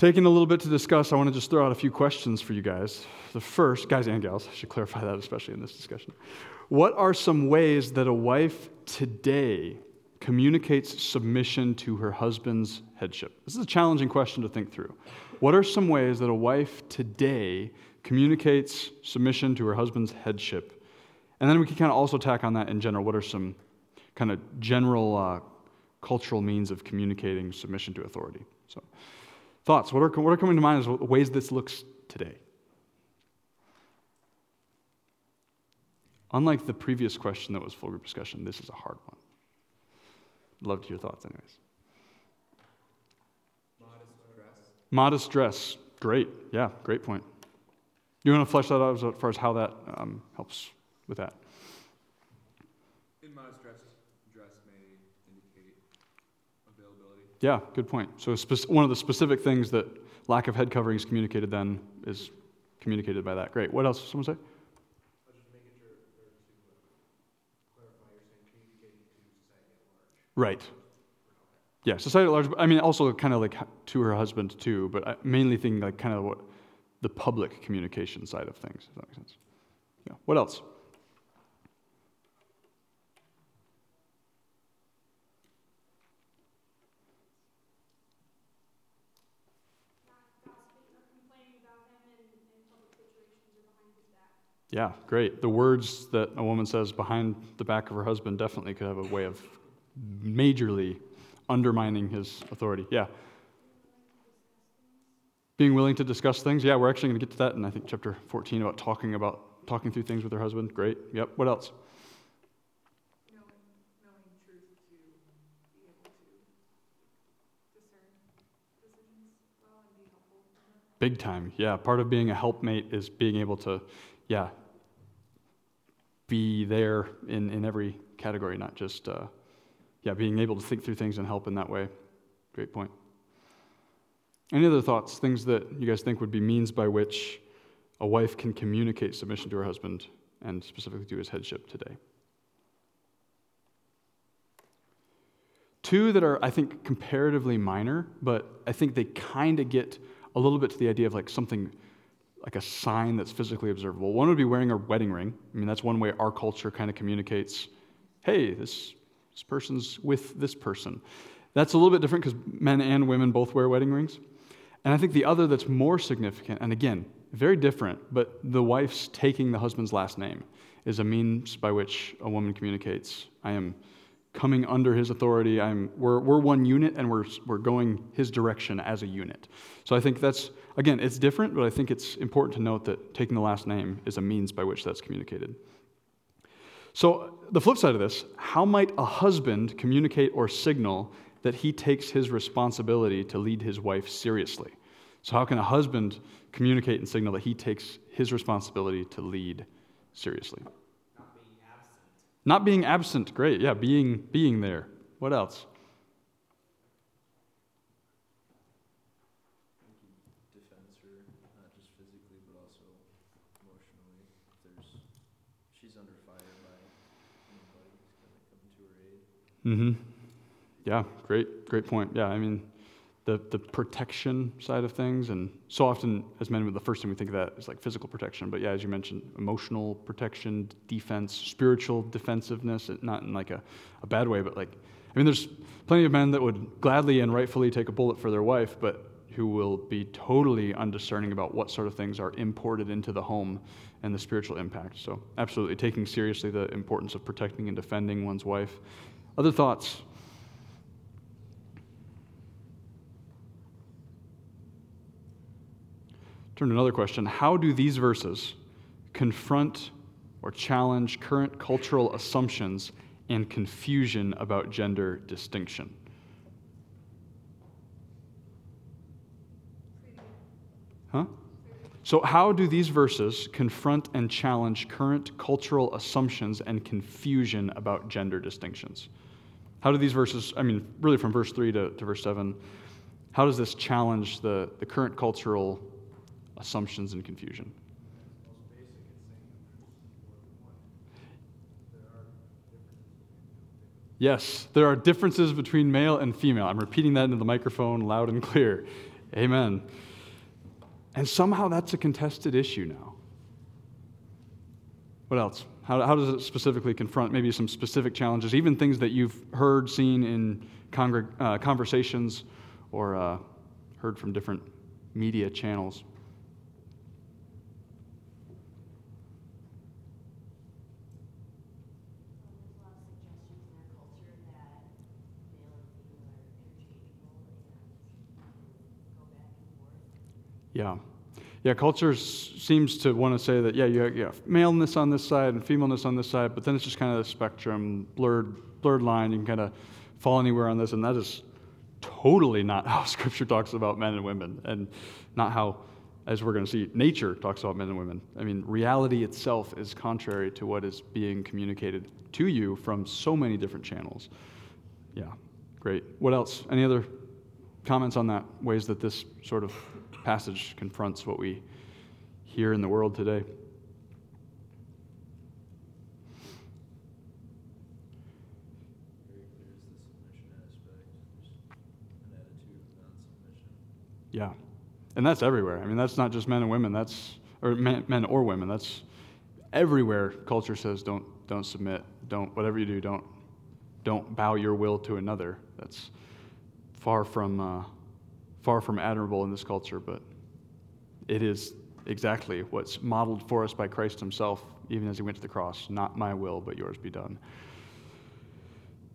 taking a little bit to discuss, I want to just throw out a few questions for you guys. The first, guys and gals, I should clarify that especially in this discussion. What are some ways that a wife today communicates submission to her husband's headship? This is a challenging question to think through. What are some ways that a wife today communicates submission to her husband's headship? And then we can kind of also tack on that in general. What are some kind of general uh, cultural means of communicating submission to authority? So, thoughts? What are, what are coming to mind as ways this looks today? Unlike the previous question that was full group discussion, this is a hard one. Love to hear thoughts, anyways. Modest dress. Modest dress. Great. Yeah, great point. You want to flesh that out as far as how that um, helps with that? Yeah, good point. So, one of the specific things that lack of head covering is communicated then is communicated by that. Great. What else? Someone say? Right. Yeah, society at large. I mean, also kind of like to her husband too, but I mainly thinking like kind of what the public communication side of things. Does that make sense? Yeah. What else? Yeah, great. The words that a woman says behind the back of her husband definitely could have a way of majorly undermining his authority. Yeah. Being willing to discuss things. Yeah, we're actually going to get to that in I think chapter 14 about talking about talking through things with her husband. Great. Yep. What else? Big time. Yeah. Part of being a helpmate is being able to, yeah, be there in, in every category, not just, uh, yeah, being able to think through things and help in that way. Great point. Any other thoughts, things that you guys think would be means by which a wife can communicate submission to her husband and specifically to his headship today? Two that are, I think, comparatively minor, but I think they kind of get a little bit to the idea of like something like a sign that's physically observable. One would be wearing a wedding ring. I mean, that's one way our culture kind of communicates hey, this, this person's with this person. That's a little bit different because men and women both wear wedding rings. And I think the other that's more significant, and again, very different, but the wife's taking the husband's last name is a means by which a woman communicates I am coming under his authority. I'm, we're, we're one unit and we're, we're going his direction as a unit. So I think that's, again, it's different, but I think it's important to note that taking the last name is a means by which that's communicated. So, the flip side of this how might a husband communicate or signal that he takes his responsibility to lead his wife seriously. So, how can a husband communicate and signal that he takes his responsibility to lead seriously? Not being absent. Not being absent, great. Yeah, being, being there. What else? defends her, not just physically, but also emotionally. If there's, she's under fire by anybody who's going to come to her aid. Mm-hmm. Yeah, great, great point. Yeah, I mean, the, the protection side of things, and so often as men, the first thing we think of that is like physical protection, but yeah, as you mentioned, emotional protection, defense, spiritual defensiveness, not in like a, a bad way, but like, I mean, there's plenty of men that would gladly and rightfully take a bullet for their wife, but who will be totally undiscerning about what sort of things are imported into the home and the spiritual impact. So, absolutely, taking seriously the importance of protecting and defending one's wife. Other thoughts? Turn to another question. How do these verses confront or challenge current cultural assumptions and confusion about gender distinction? Huh? So, how do these verses confront and challenge current cultural assumptions and confusion about gender distinctions? How do these verses, I mean, really from verse 3 to, to verse 7, how does this challenge the, the current cultural assumptions and confusion? Yes, there are differences between male and female. I'm repeating that into the microphone loud and clear. Amen. And somehow that's a contested issue now. What else? How, how does it specifically confront maybe some specific challenges, even things that you've heard, seen in congreg- uh, conversations or uh, heard from different media channels? There's a lot of suggestions in our culture that male and female are interchangeable and go back and forth. Yeah. Yeah, culture seems to want to say that, yeah, you have, you have maleness on this side and femaleness on this side, but then it's just kind of the spectrum, blurred, blurred line. You can kind of fall anywhere on this, and that is totally not [laughs] how Scripture talks about men and women, and not how, as we're going to see, nature talks about men and women. I mean, reality itself is contrary to what is being communicated to you from so many different channels. Yeah, great. What else? Any other comments on that? Ways that this sort of passage confronts what we hear in the world today? Yeah. And that's everywhere. I mean, that's not just men and women, that's, or men, men or women. That's everywhere culture says don't, don't submit, don't, whatever you do, don't, don't bow your will to another. That's far from, uh, far from admirable in this culture, but it is exactly what's modeled for us by Christ himself, even as he went to the cross. Not my will, but yours be done.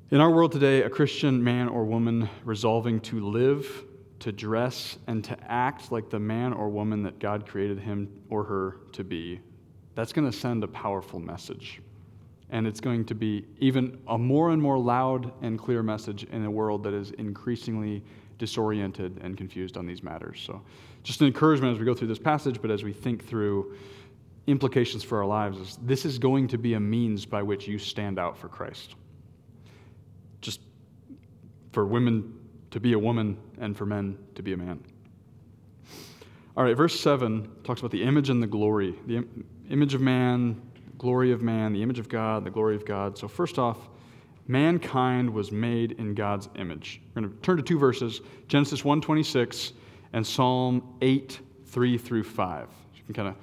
In our world today, a Christian man or woman resolving to live, to dress, and to act like the man or woman that God created him or her to be, that's going to send a powerful message. And it's going to be even a more and more loud and clear message in a world that is increasingly disoriented and confused on these matters. So, just an encouragement as we go through this passage, but as we think through implications for our lives, is this is going to be a means by which you stand out for Christ just for women to be a woman and for men to be a man. All right, verse 7 talks about the image and the glory. The Im- image of man, glory of man, the image of God, the glory of God. So, first off, mankind was made in God's image. We're going to turn to two verses Genesis 1:26 and Psalm 8, 3 through 5. You can kind of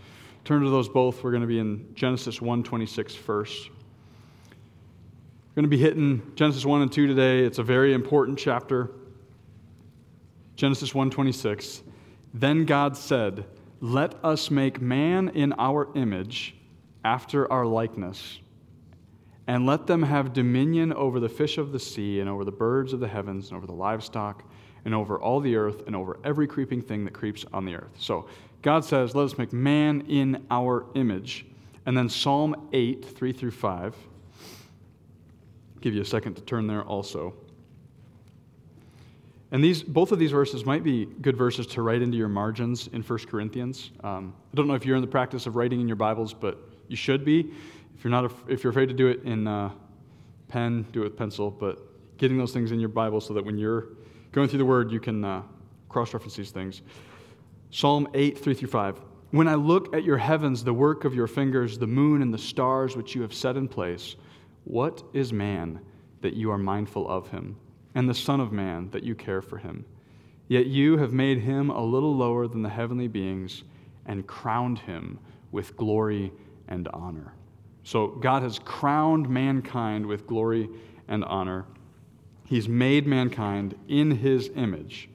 turn to those both. We're going to be in Genesis 1:26 first. We're going to be hitting Genesis 1 and 2 today. It's a very important chapter. Genesis 1:26. Then God said, "Let us make man in our image, after our likeness, and let them have dominion over the fish of the sea and over the birds of the heavens and over the livestock and over all the earth and over every creeping thing that creeps on the earth." So, God says, "Let us make man in our image." And then Psalm 8, 3 through 5 give you a second to turn there also. And these, both of these verses might be good verses to write into your margins in 1 Corinthians. Um, I don't know if you're in the practice of writing in your Bibles, but you should be. If you're, not, if you're afraid to do it in uh, pen, do it with pencil, but getting those things in your Bible so that when you're going through the Word, you can uh, cross reference these things. Psalm 8, 3 through 5. When I look at your heavens, the work of your fingers, the moon and the stars which you have set in place, what is man that you are mindful of him? and the Son of Man, that you care for him. Yet you have made him a little lower than the heavenly beings and crowned him with glory and honor. So God has crowned mankind with glory and honor. He's made mankind in his image.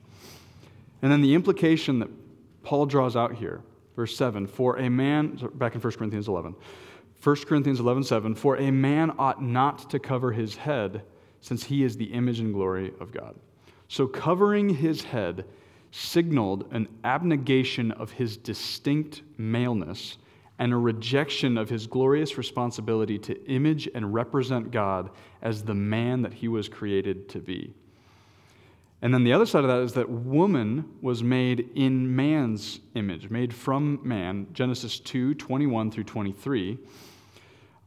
And then the implication that Paul draws out here, verse 7 for a man, back in 1 Corinthians 11, 1 Corinthians 11, 7, for a man ought not to cover his head since he is the image and glory of God. So, covering his head signaled an abnegation of his distinct maleness and a rejection of his glorious responsibility to image and represent God as the man that he was created to be. And then the other side of that is that woman was made in man's image, made from man, Genesis 2 21 through 23.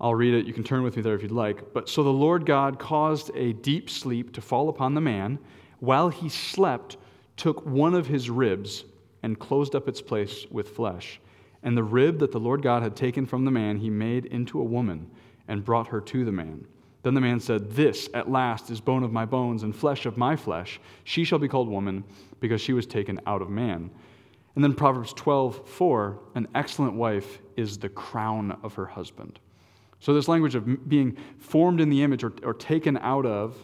I'll read it. You can turn with me there if you'd like. But so the Lord God caused a deep sleep to fall upon the man. While he slept, took one of his ribs and closed up its place with flesh. And the rib that the Lord God had taken from the man, he made into a woman and brought her to the man. Then the man said, This at last is bone of my bones and flesh of my flesh. She shall be called woman because she was taken out of man. And then Proverbs 12, 4, an excellent wife is the crown of her husband. So, this language of being formed in the image or, or taken out of,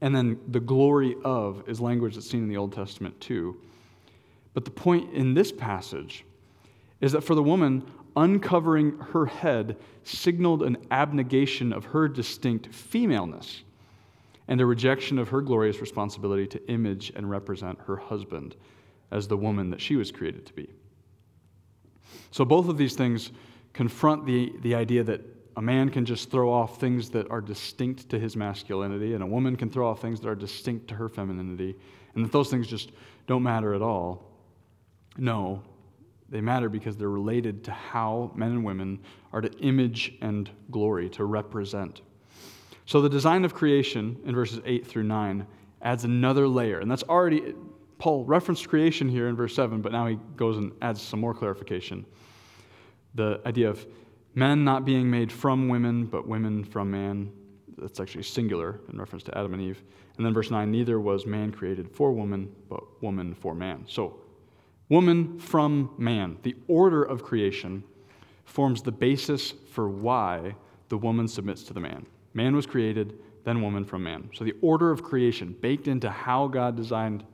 and then the glory of, is language that's seen in the Old Testament too. But the point in this passage is that for the woman, uncovering her head signaled an abnegation of her distinct femaleness and a rejection of her glorious responsibility to image and represent her husband as the woman that she was created to be. So, both of these things confront the, the idea that a man can just throw off things that are distinct to his masculinity, and a woman can throw off things that are distinct to her femininity, and that those things just don't matter at all. No, they matter because they're related to how men and women are to image and glory, to represent. So the design of creation in verses 8 through 9 adds another layer, and that's already, Paul referenced creation here in verse 7, but now he goes and adds some more clarification. The idea of men not being made from women, but women from man. That's actually singular in reference to Adam and Eve. And then verse 9 neither was man created for woman, but woman for man. So, woman from man. The order of creation forms the basis for why the woman submits to the man. Man was created, then woman from man. So, the order of creation, baked into how God designed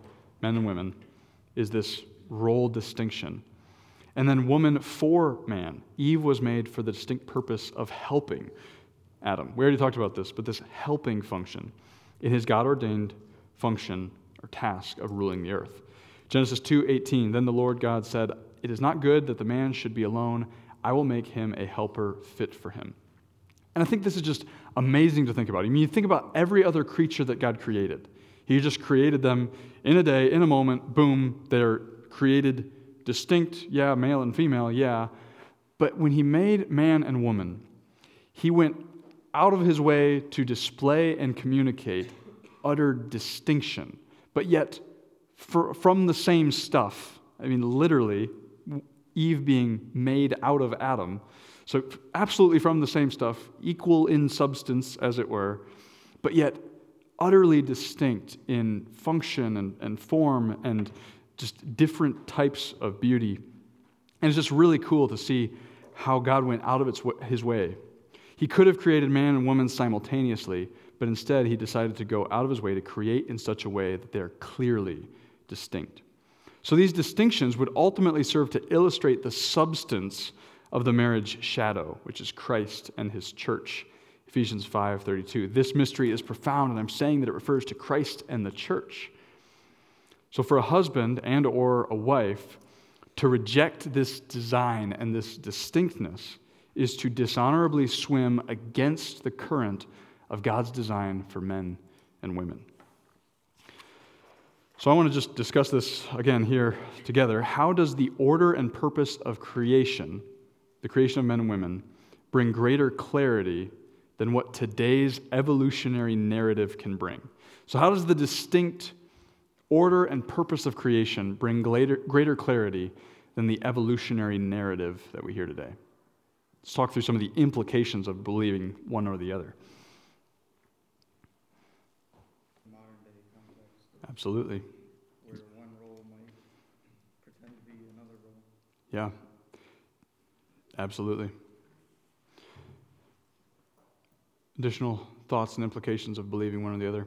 men and women, is this role distinction and then woman for man. Eve was made for the distinct purpose of helping Adam. We already talked about this, but this helping function in his God ordained function or task of ruling the earth. Genesis 2:18 Then the Lord God said, "It is not good that the man should be alone. I will make him a helper fit for him." And I think this is just amazing to think about. I mean, you think about every other creature that God created. He just created them in a day, in a moment, boom, they're created distinct, yeah, male and female, yeah. But when he made man and woman, he went out of his way to display and communicate utter distinction, but yet for, from the same stuff. I mean, literally, Eve being made out of Adam. So, absolutely from the same stuff, equal in substance, as it were, but yet utterly distinct in function and, and form and just different types of beauty. And it's just really cool to see how God went out of its, his way. He could have created man and woman simultaneously, but instead he decided to go out of his way to create in such a way that they're clearly distinct. So these distinctions would ultimately serve to illustrate the substance of the marriage shadow, which is Christ and his church. Ephesians 5:32. This mystery is profound and I'm saying that it refers to Christ and the church. So for a husband and or a wife to reject this design and this distinctness is to dishonorably swim against the current of God's design for men and women. So I want to just discuss this again here together. How does the order and purpose of creation, the creation of men and women, bring greater clarity than what today's evolutionary narrative can bring? So, how does the distinct order and purpose of creation bring greater, clarity than the evolutionary narrative that we hear today? Let's talk through some of the implications of believing one or the other. modern day context Absolutely. where one role might pretend to be another role. Yeah. Absolutely. Additional thoughts and implications of believing one or the other?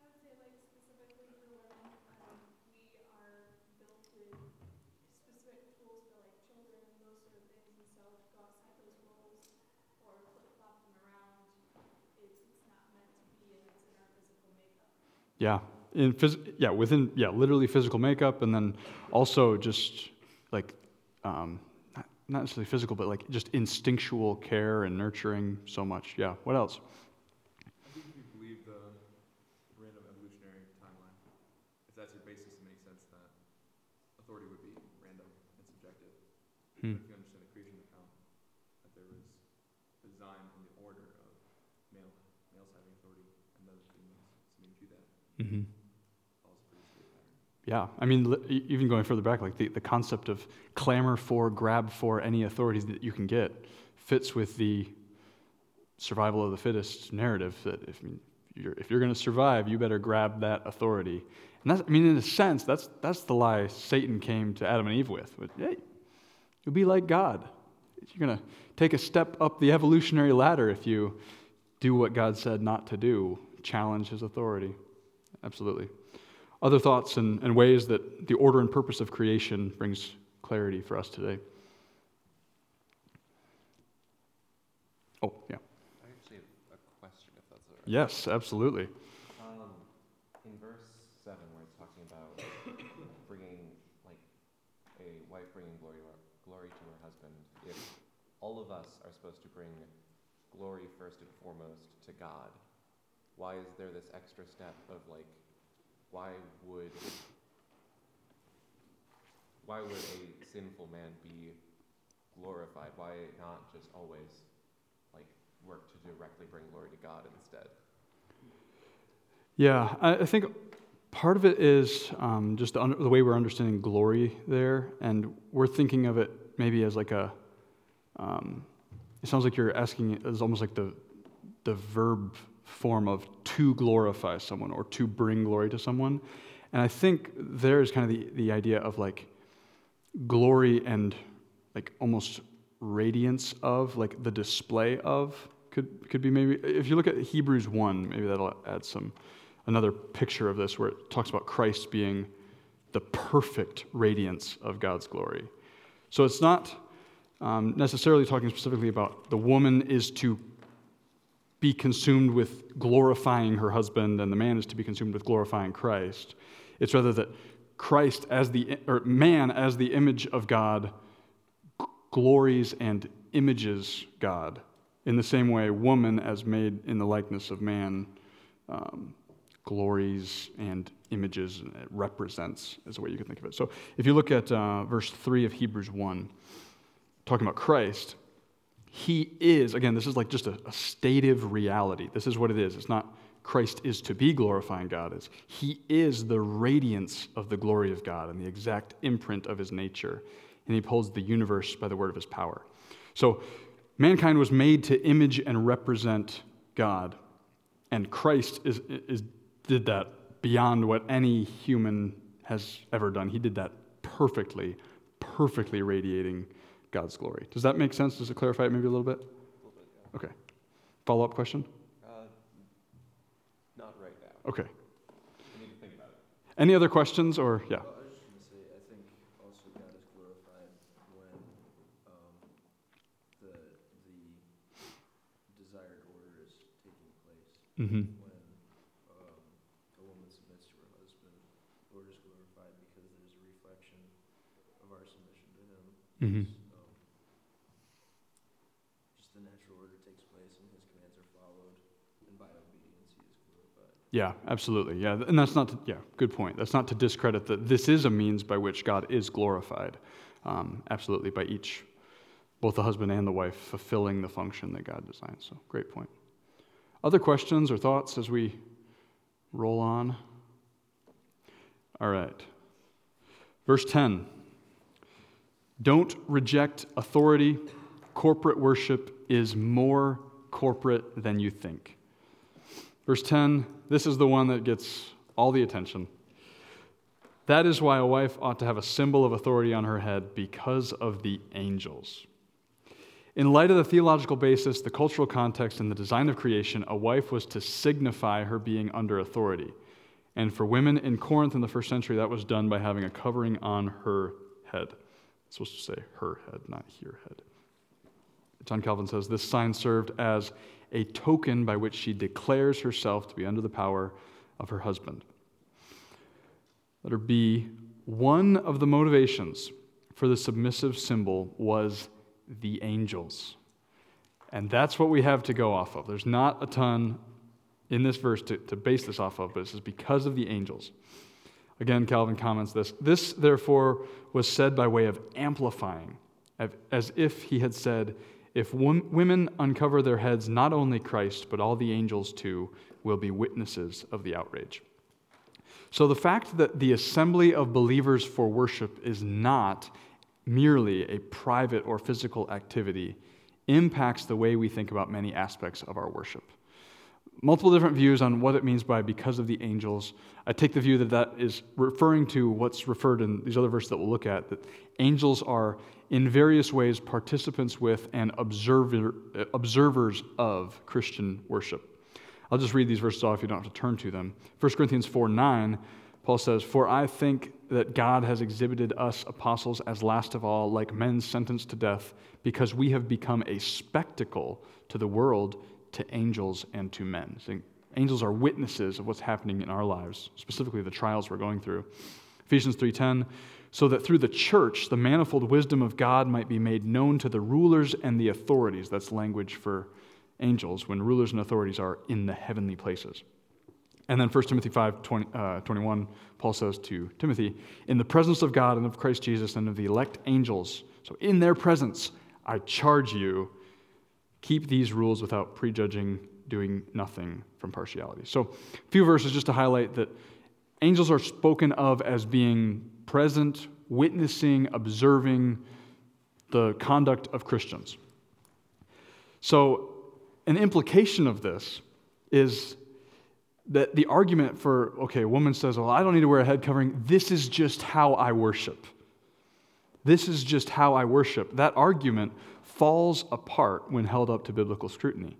I would say, like, specifically for women, um, we are built with specific tools for, like, children and those sort of things, and so to go outside those roles or flip-flop them around, it's, it's not meant to be, and it's in our physical makeup. Yeah. In phys- yeah, within yeah, literally physical makeup, and then also just like um, not, not necessarily physical, but like just instinctual care and nurturing so much. Yeah. What else? I think if you believe the random evolutionary timeline, if that's your basis, it makes sense that authority would be random and subjective. Hmm. But if you understand the creation account, that there was design in the order of male males having authority and those females submitting to that, Mm-hmm. follows a pretty straight pattern. Yeah, I mean, even going further back, like the, the concept of clamor for, grab for any authorities that you can get fits with the survival of the fittest narrative that if, you're, if you're going to survive, you better grab that authority. And that's, I mean, in a sense, that's, that's the lie Satan came to Adam and Eve with. But, hey, you'll be like God. You're going to take a step up the evolutionary ladder if you do what God said not to do, challenge his authority. Absolutely other thoughts and, and ways that the order and purpose of creation brings clarity for us today. Oh, yeah. I actually have a question, if that's all right. Yes, absolutely. Um, in verse seven, where it's talking about bringing, like, a wife bringing glory glory to her husband, if all of us are supposed to bring glory first and foremost to God, why is there this extra step of like, why would why would a sinful man be glorified? Why not just always like work to directly bring glory to God instead? Yeah, I, think part of it is um, just the, the way we're understanding glory there, and we're thinking of it maybe as like a. Um, it sounds like you're asking as almost like the the verb form of to glorify someone or to bring glory to someone, and I think there is kind of the, the idea of like glory and like almost radiance of like the display of could could be maybe if you look at Hebrews 1 maybe that'll add some another picture of this where it talks about Christ being the perfect radiance of God's glory. So it's not um, necessarily talking specifically about the woman is to be consumed with glorifying her husband and the man is to be consumed with glorifying Christ. It's rather that Christ as the or man as the image of God glories and images God in the same way woman as made in the likeness of man um, glories and images and it represents is the way you can think of it. So if you look at uh, verse 3 of Hebrews 1, talking about Christ, he is, again, this is like just a, a stative reality. This is what it is. It's not Christ is to be glorifying God. It's he is the radiance of the glory of God and the exact imprint of his nature. And he upholds the universe by the word of his power. So mankind was made to image and represent God. And Christ is, is, did that beyond what any human has ever done. He did that perfectly, perfectly radiating God's glory. Does that make sense? Does it clarify it maybe a little bit? Okay. Follow up question? Uh, not right now. Okay. I need to think about it. Any other questions or, yeah? Well, I was just gonna say, I think also God is glorified when, um, the, the desired order is taking place. When a woman submits to her husband, the Lord is glorified because there's a reflection of our submission to him. Mm-hmm. When, um, a woman submits to her husband, the Lord is glorified because there's a reflection of our submission to him. Mm-hmm. Um, just the natural order takes place and his commands are followed, and by obedience he is glorified. Yeah, absolutely. Yeah, and that's not to, yeah, good point. That's not to discredit that this is a means by which God is glorified. Um, absolutely, by each, both the husband and the wife, fulfilling the function that God designed. So, great point. Other questions or thoughts as we roll on? All right. Verse 10 Don't reject authority. Corporate worship is more corporate than you think. Verse 10 this is the one that gets all the attention. That is why a wife ought to have a symbol of authority on her head because of the angels. In light of the theological basis, the cultural context, and the design of creation, a wife was to signify her being under authority. And for women in Corinth in the first century, that was done by having a covering on her head. It's supposed to say her head, not your head. John Calvin says this sign served as a token by which she declares herself to be under the power of her husband. Letter B one of the motivations for the submissive symbol was the angels. And that's what we have to go off of. There's not a ton in this verse to, to base this off of, but this is because of the angels. Again, Calvin comments this. This, therefore, was said by way of amplifying, as if he had said, if women uncover their heads, not only Christ, but all the angels too will be witnesses of the outrage. So the fact that the assembly of believers for worship is not merely a private or physical activity impacts the way we think about many aspects of our worship multiple different views on what it means by because of the angels. I take the view that that is referring to what's referred in these other verses that we'll look at, that angels are in various ways participants with and observer, observers of Christian worship. I'll just read these verses off, you don't have to turn to them. 1 Corinthians 4 9, Paul says, For I think that God has exhibited us apostles as last of all, like men sentenced to death, because we have become a spectacle to the world to angels and to men. So angels are witnesses of what's happening in our lives, specifically the trials we're going through. Ephesians 3:10 so that through the church the manifold wisdom of God might be made known to the rulers and the authorities. That's language for angels when rulers and authorities are in the heavenly places. And then 1 Timothy 5 20, uh, 21, Paul says to Timothy, In the presence of God and of Christ Jesus and of the elect angels, so in their presence, I charge you Keep these rules without prejudging, doing nothing from partiality. So, a few verses just to highlight that angels are spoken of as being present, witnessing, observing the conduct of Christians. So, an implication of this is that the argument for, okay, a woman says, well, I don't need to wear a head covering, this is just how I worship. This is just how I worship. That argument falls apart when held up to biblical scrutiny.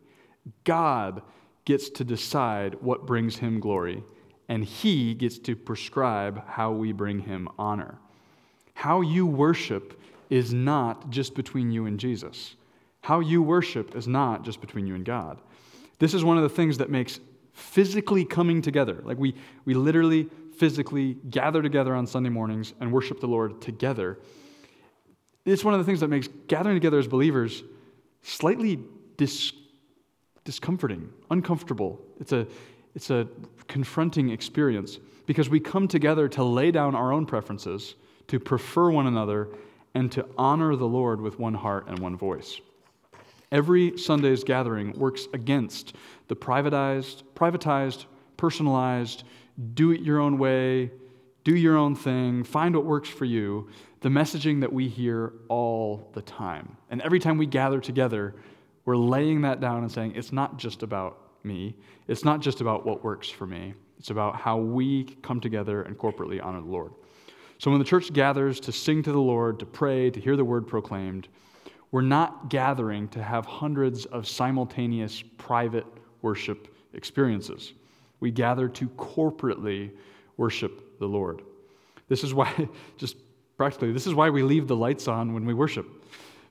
God gets to decide what brings him glory, and he gets to prescribe how we bring him honor. How you worship is not just between you and Jesus. How you worship is not just between you and God. This is one of the things that makes physically coming together, like we, we literally physically gather together on Sunday mornings and worship the Lord together it's one of the things that makes gathering together as believers slightly dis- discomforting, uncomfortable. It's a, it's a confronting experience because we come together to lay down our own preferences, to prefer one another, and to honor the Lord with one heart and one voice. Every Sunday's gathering works against the privatized, privatized, personalized, do it your own way, do your own thing, find what works for you, the messaging that we hear all the time. And every time we gather together, we're laying that down and saying, it's not just about me, it's not just about what works for me, it's about how we come together and corporately honor the Lord. So when the church gathers to sing to the Lord, to pray, to hear the word proclaimed, we're not gathering to have hundreds of simultaneous private worship experiences. We gather to corporately worship the Lord. This is why, [laughs] just practically, this is why we leave the lights on when we worship.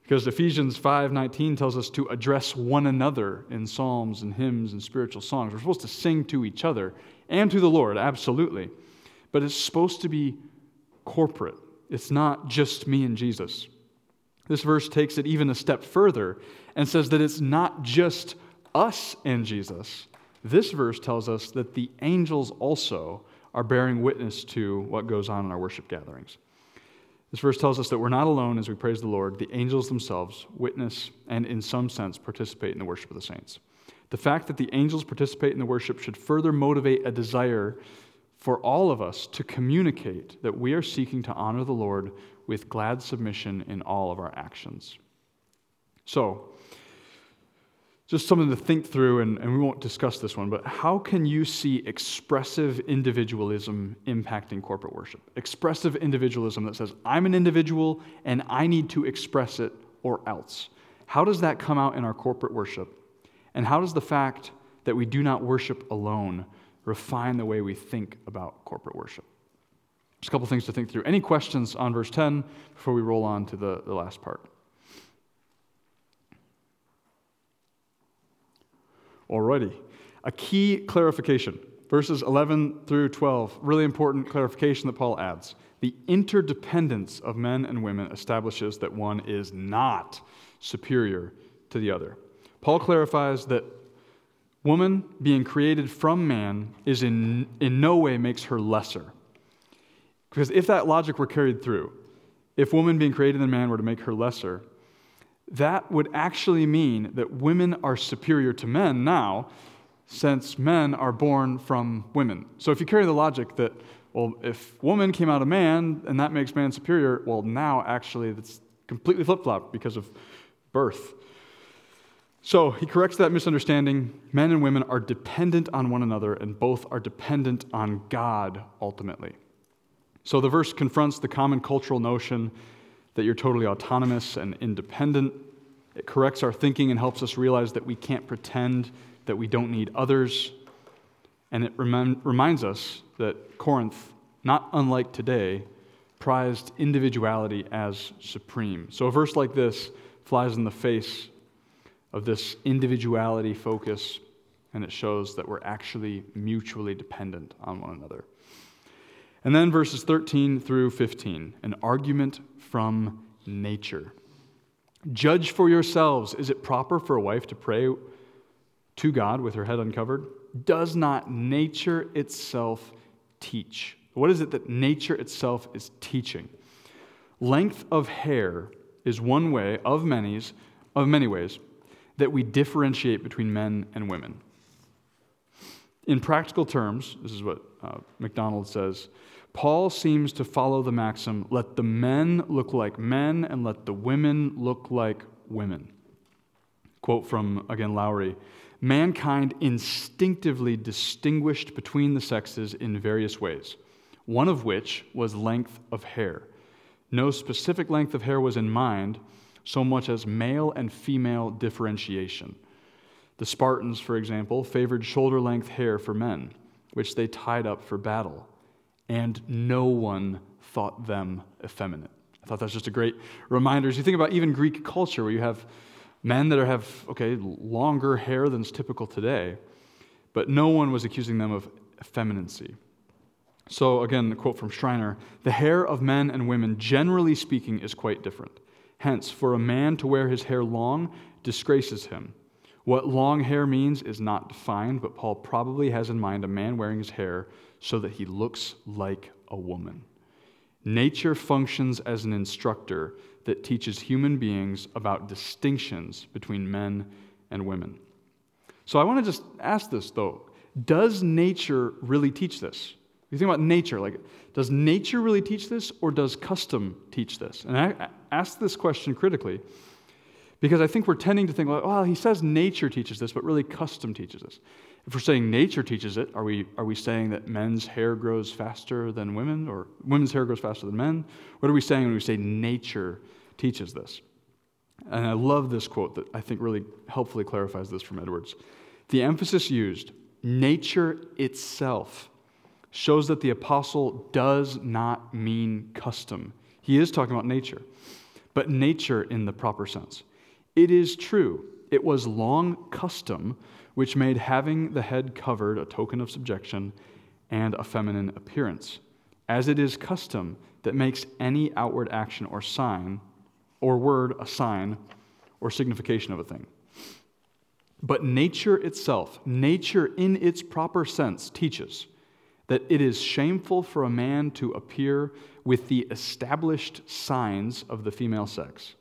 Because Ephesians 5:19 tells us to address one another in psalms and hymns and spiritual songs. We're supposed to sing to each other and to the Lord, absolutely. But it's supposed to be corporate. It's not just me and Jesus. This verse takes it even a step further and says that it's not just us and Jesus, This verse tells us that the angels also are bearing witness to what goes on in our worship gatherings. This verse tells us that we're not alone as we praise the Lord. The angels themselves witness and, in some sense, participate in the worship of the saints. The fact that the angels participate in the worship should further motivate a desire for all of us to communicate that we are seeking to honor the Lord with glad submission in all of our actions. So, just something to think through, and, and we won't discuss this one, but how can you see expressive individualism impacting corporate worship? Expressive individualism that says, I'm an individual and I need to express it or else. How does that come out in our corporate worship? And how does the fact that we do not worship alone refine the way we think about corporate worship? Just a couple things to think through. Any questions on verse 10 before we roll on to the, the last part? Alrighty. A key clarification. Verses 11 through 12, really important clarification that Paul adds. The interdependence of men and women establishes that one is not superior to the other. Paul clarifies that woman being created from man is in, in no way makes her lesser. Because if that logic were carried through, if woman being created in man were to make her lesser, that would actually mean that women are superior to men now, since men are born from women. So if you carry the logic that, well, if woman came out of man and that makes man superior, well, now actually that's completely flip flop because of birth. So he corrects that misunderstanding. Men and women are dependent on one another, and both are dependent on God ultimately. So the verse confronts the common cultural notion that you're totally autonomous and independent. It corrects our thinking and helps us realize that we can't pretend that we don't need others. And it rem- reminds us that Corinth, not unlike today, prized individuality as supreme. So a verse like this flies in the face of this individuality focus, and it shows that we're actually mutually dependent on one another. And then verses 13 through 15, an argument from nature. Judge for yourselves. Is it proper for a wife to pray to God with her head uncovered? Does not nature itself teach? What is it that nature itself is teaching? Length of hair is one way of many, of many ways that we differentiate between men and women. In practical terms, this is what uh, MacDonald says Paul seems to follow the maxim let the men look like men and let the women look like women. Quote from, again, Lowery Mankind instinctively distinguished between the sexes in various ways, one of which was length of hair. No specific length of hair was in mind, so much as male and female differentiation. The Spartans, for example, favored shoulder length hair for men, which they tied up for battle and no one thought them effeminate. I thought that's just a great reminder. As you think about even Greek culture, where you have men that have, okay, longer hair than is typical today, but no one was accusing them of effeminacy. So, again, a quote from Schreiner the hair of men and women, generally speaking, is quite different. Hence, for a man to wear his hair long disgraces him. What long hair means is not defined, but Paul probably has in mind a man wearing his hair so that he looks like a woman. Nature functions as an instructor that teaches human beings about distinctions between men and women. So I want to just ask this though Does nature really teach this? You think about nature, like, does nature really teach this or does custom teach this? And I ask this question critically because I think we're tending to think, well, he says nature teaches this, but really custom teaches this. If we're saying nature teaches it, are we, are we saying that men's hair grows faster than women, or women's hair grows faster than men? What are we saying when we say nature teaches this? And I love this quote that I think really helpfully clarifies this from Edwards. The emphasis used, nature itself, shows that the apostle does not mean custom. He is talking about nature, but nature in the proper sense. It is true, it was long custom which made having the head covered a token of subjection and a feminine appearance, as it is custom that makes any outward action or sign or word a sign or signification of a thing. But nature itself, nature in its proper sense, teaches that it is shameful for a man to appear with the established signs of the female sex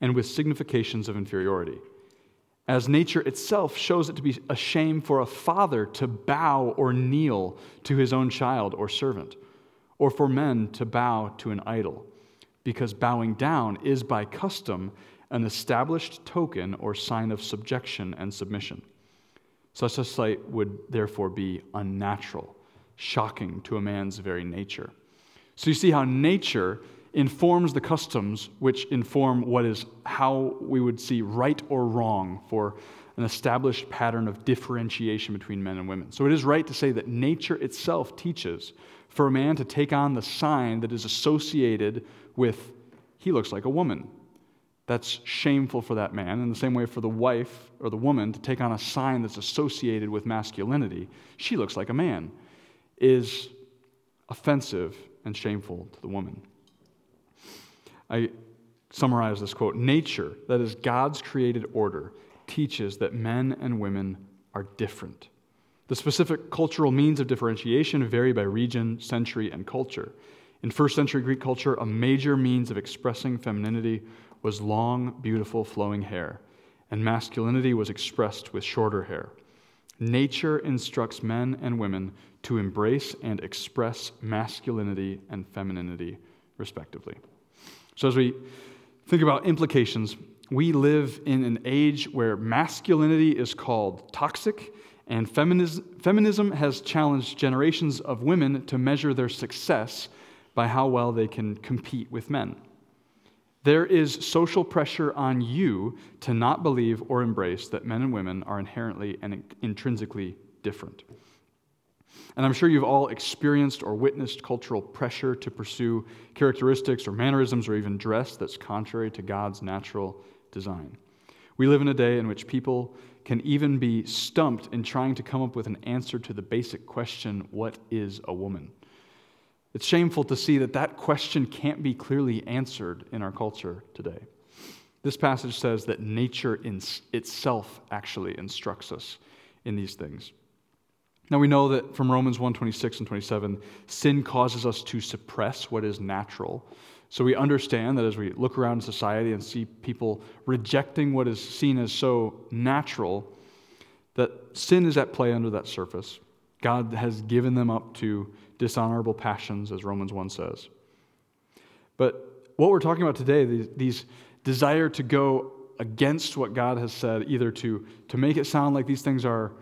and with significations of inferiority. As nature itself shows it to be a shame for a father to bow or kneel to his own child or servant, or for men to bow to an idol, because bowing down is by custom an established token or sign of subjection and submission. Such a sight would therefore be unnatural, shocking to a man's very nature. So you see how nature informs the customs which inform what is how we would see right or wrong for an established pattern of differentiation between men and women. So it is right to say that nature itself teaches for a man to take on the sign that is associated with he looks like a woman that's shameful for that man. In the same way, for the wife or the woman to take on a sign that's associated with masculinity, she looks like a man, is offensive and shameful to the woman. I summarize this quote Nature, that is God's created order, teaches that men and women are different. The specific cultural means of differentiation vary by region, century, and culture. In first century Greek culture, a major means of expressing femininity was long, beautiful, flowing hair, and masculinity was expressed with shorter hair. Nature instructs men and women to embrace and express masculinity and femininity, respectively. So, as we think about implications, we live in an age where masculinity is called toxic, and feminism, has challenged generations of women to measure their success by how well they can compete with men. There is social pressure on you to not believe or embrace that men and women are inherently and intrinsically different. And I'm sure you've all experienced or witnessed cultural pressure to pursue characteristics or mannerisms or even dress that's contrary to God's natural design. We live in a day in which people can even be stumped in trying to come up with an answer to the basic question what is a woman? It's shameful to see that that question can't be clearly answered in our culture today. This passage says that nature in itself actually instructs us in these things. Now we know that from Romans 1:26 and 27, sin causes us to suppress what is natural. So we understand that as we look around society and see people rejecting what is seen as so natural, that sin is at play under that surface. God has given them up to dishonorable passions, as Romans 1 says. But what we're talking about today, these, these desire to go against what God has said, either to, to make it sound like these things are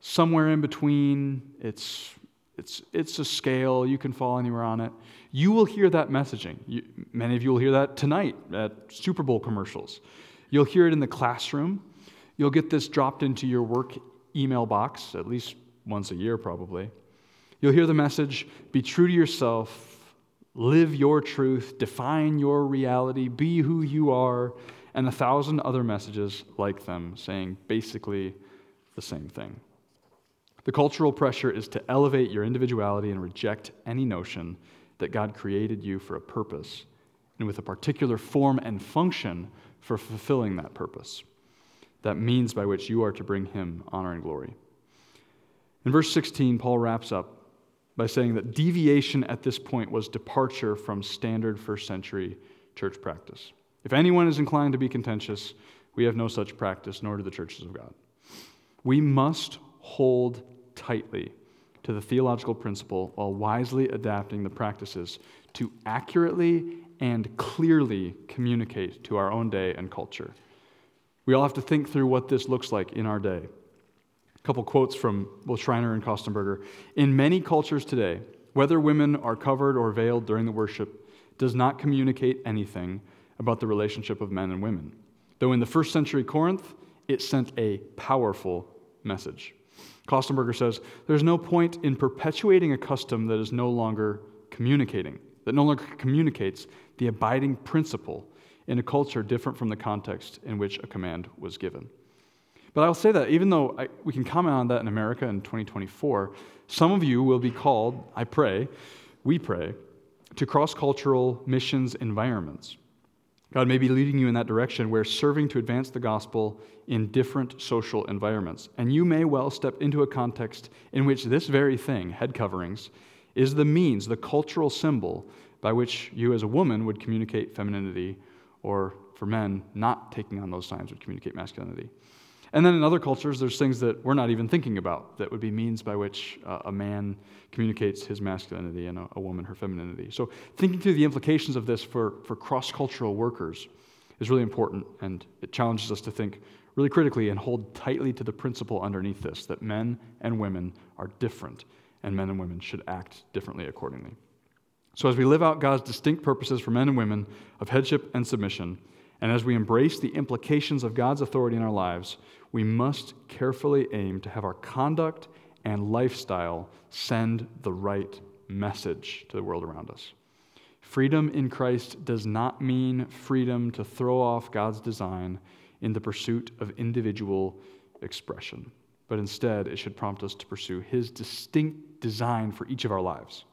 somewhere in between, it's, it's, it's a scale, you can fall anywhere on it. You will hear that messaging. You, many of you will hear that tonight at Super Bowl commercials. You'll hear it in the classroom. You'll get this dropped into your work email box at least once a year, probably. You'll hear the message be true to yourself, live your truth, define your reality, be who you are, and a thousand other messages like them saying basically the same thing. The cultural pressure is to elevate your individuality and reject any notion that God created you for a purpose and with a particular form and function for fulfilling that purpose. That means by which you are to bring Him honor and glory. In verse 16, Paul wraps up by saying that deviation at this point was departure from standard first century church practice. If anyone is inclined to be contentious, we have no such practice, nor do the churches of God. We must hold tightly to the theological principle while wisely adapting the practices to accurately and clearly communicate to our own day and culture. We all have to think through what this looks like in our day. A couple quotes from both Schreiner and Kostenberger. In many cultures today, whether women are covered or veiled during the worship does not communicate anything about the relationship of men and women. Though in the first century Corinth, it sent a powerful message. Kostenberger says there's no point in perpetuating a custom that is no longer communicating, that no longer communicates the abiding principle in a culture different from the context in which a command was given. But I'll say that even though I, we can comment on that in America in 2024, some of you will be called, I pray, we pray, to cross cultural missions environments. God may be leading you in that direction where serving to advance the gospel in different social environments. And you may well step into a context in which this very thing, head coverings, is the means, the cultural symbol by which you as a woman would communicate femininity, or for men, not taking on those signs would communicate masculinity. And then in other cultures, there's things that we're not even thinking about that would be means by which uh, a man communicates his masculinity and a, a, woman her femininity. So, thinking through the implications of this for, for cross cultural workers is really important, and it challenges us to think really critically and hold tightly to the principle underneath this that men and women are different, and men and women should act differently accordingly. So, as we live out God's distinct purposes for men and women of headship and submission, and as we embrace the implications of God's authority in our lives, we must carefully aim to have our conduct and lifestyle send the right message to the world around us. Freedom in Christ does not mean freedom to throw off God's design in the pursuit of individual expression, but instead it should prompt us to pursue His distinct design for each of our lives.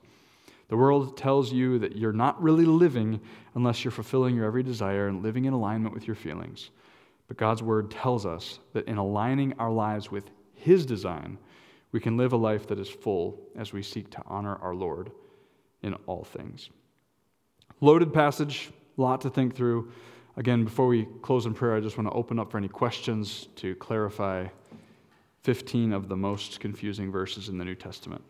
The world tells you that you're not really living unless you're fulfilling your every desire and living in alignment with your feelings. But God's word tells us that in aligning our lives with His design, we can live a life that is full as we seek to honor our Lord in all things. Loaded passage, lot to think through. Again, before we close in prayer, I just want to open up for any questions to clarify 15 of the most confusing verses in the New Testament.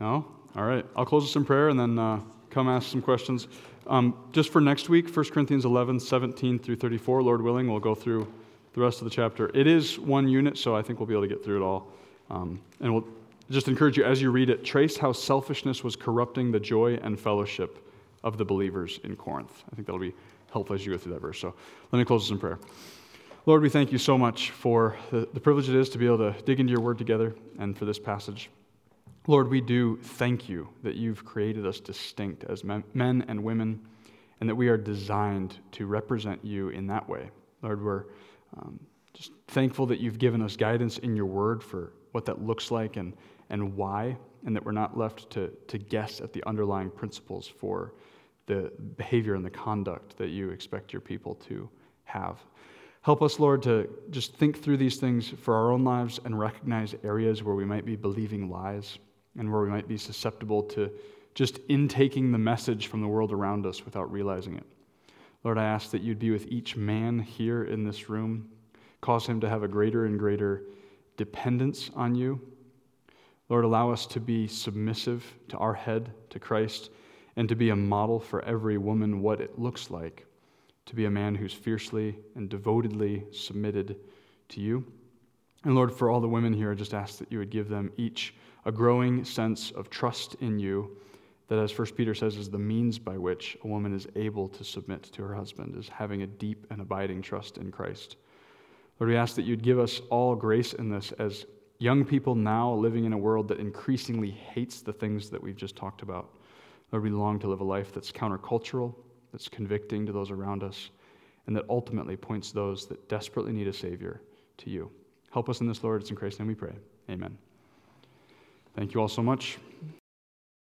No? All right. I'll close this in prayer and then uh, come ask some questions. Um, just for next week, 1 Corinthians 11, 17 through 34, Lord willing, we'll go through the rest of the chapter. It is one unit, so I think we'll be able to get through it all. Um, and we'll just encourage you as you read it, trace how selfishness was corrupting the joy and fellowship of the believers in Corinth. I think that'll be helpful as you go through that verse. So let me close this in prayer. Lord, we thank you so much for the, the privilege it is to be able to dig into your word together and for this passage. Lord, we do thank you that you've created us distinct as men, and women and that we are designed to represent you in that way. Lord, we're um, just thankful that you've given us guidance in your word for what that looks like and, and why, and that we're not left to, to guess at the underlying principles for the behavior and the conduct that you expect your people to have. Help us, Lord, to just think through these things for our own lives and recognize areas where we might be believing lies and where we might be susceptible to just intaking the message from the world around us without realizing it. Lord, I ask that you'd be with each man here in this room, cause him to have a greater and greater dependence on you. Lord, allow us to be submissive to our head, to Christ, and to be a model for every woman what it looks like to be a man who's fiercely and devotedly submitted to you. And Lord, for all the women here, I just ask that you would give them each a growing sense of trust in you that as 1 peter says is the means by which a woman is able to submit to her husband is having a deep and abiding trust in christ. Lord we ask that you'd give us all grace in this as young people now living in a world that increasingly hates the things that we've just talked about. Lord we long to live a life that's countercultural that's convicting to those around us and that ultimately points those that desperately need a savior to you. Help us in this lord. It's in christ's name we pray. Amen Thank you all so much.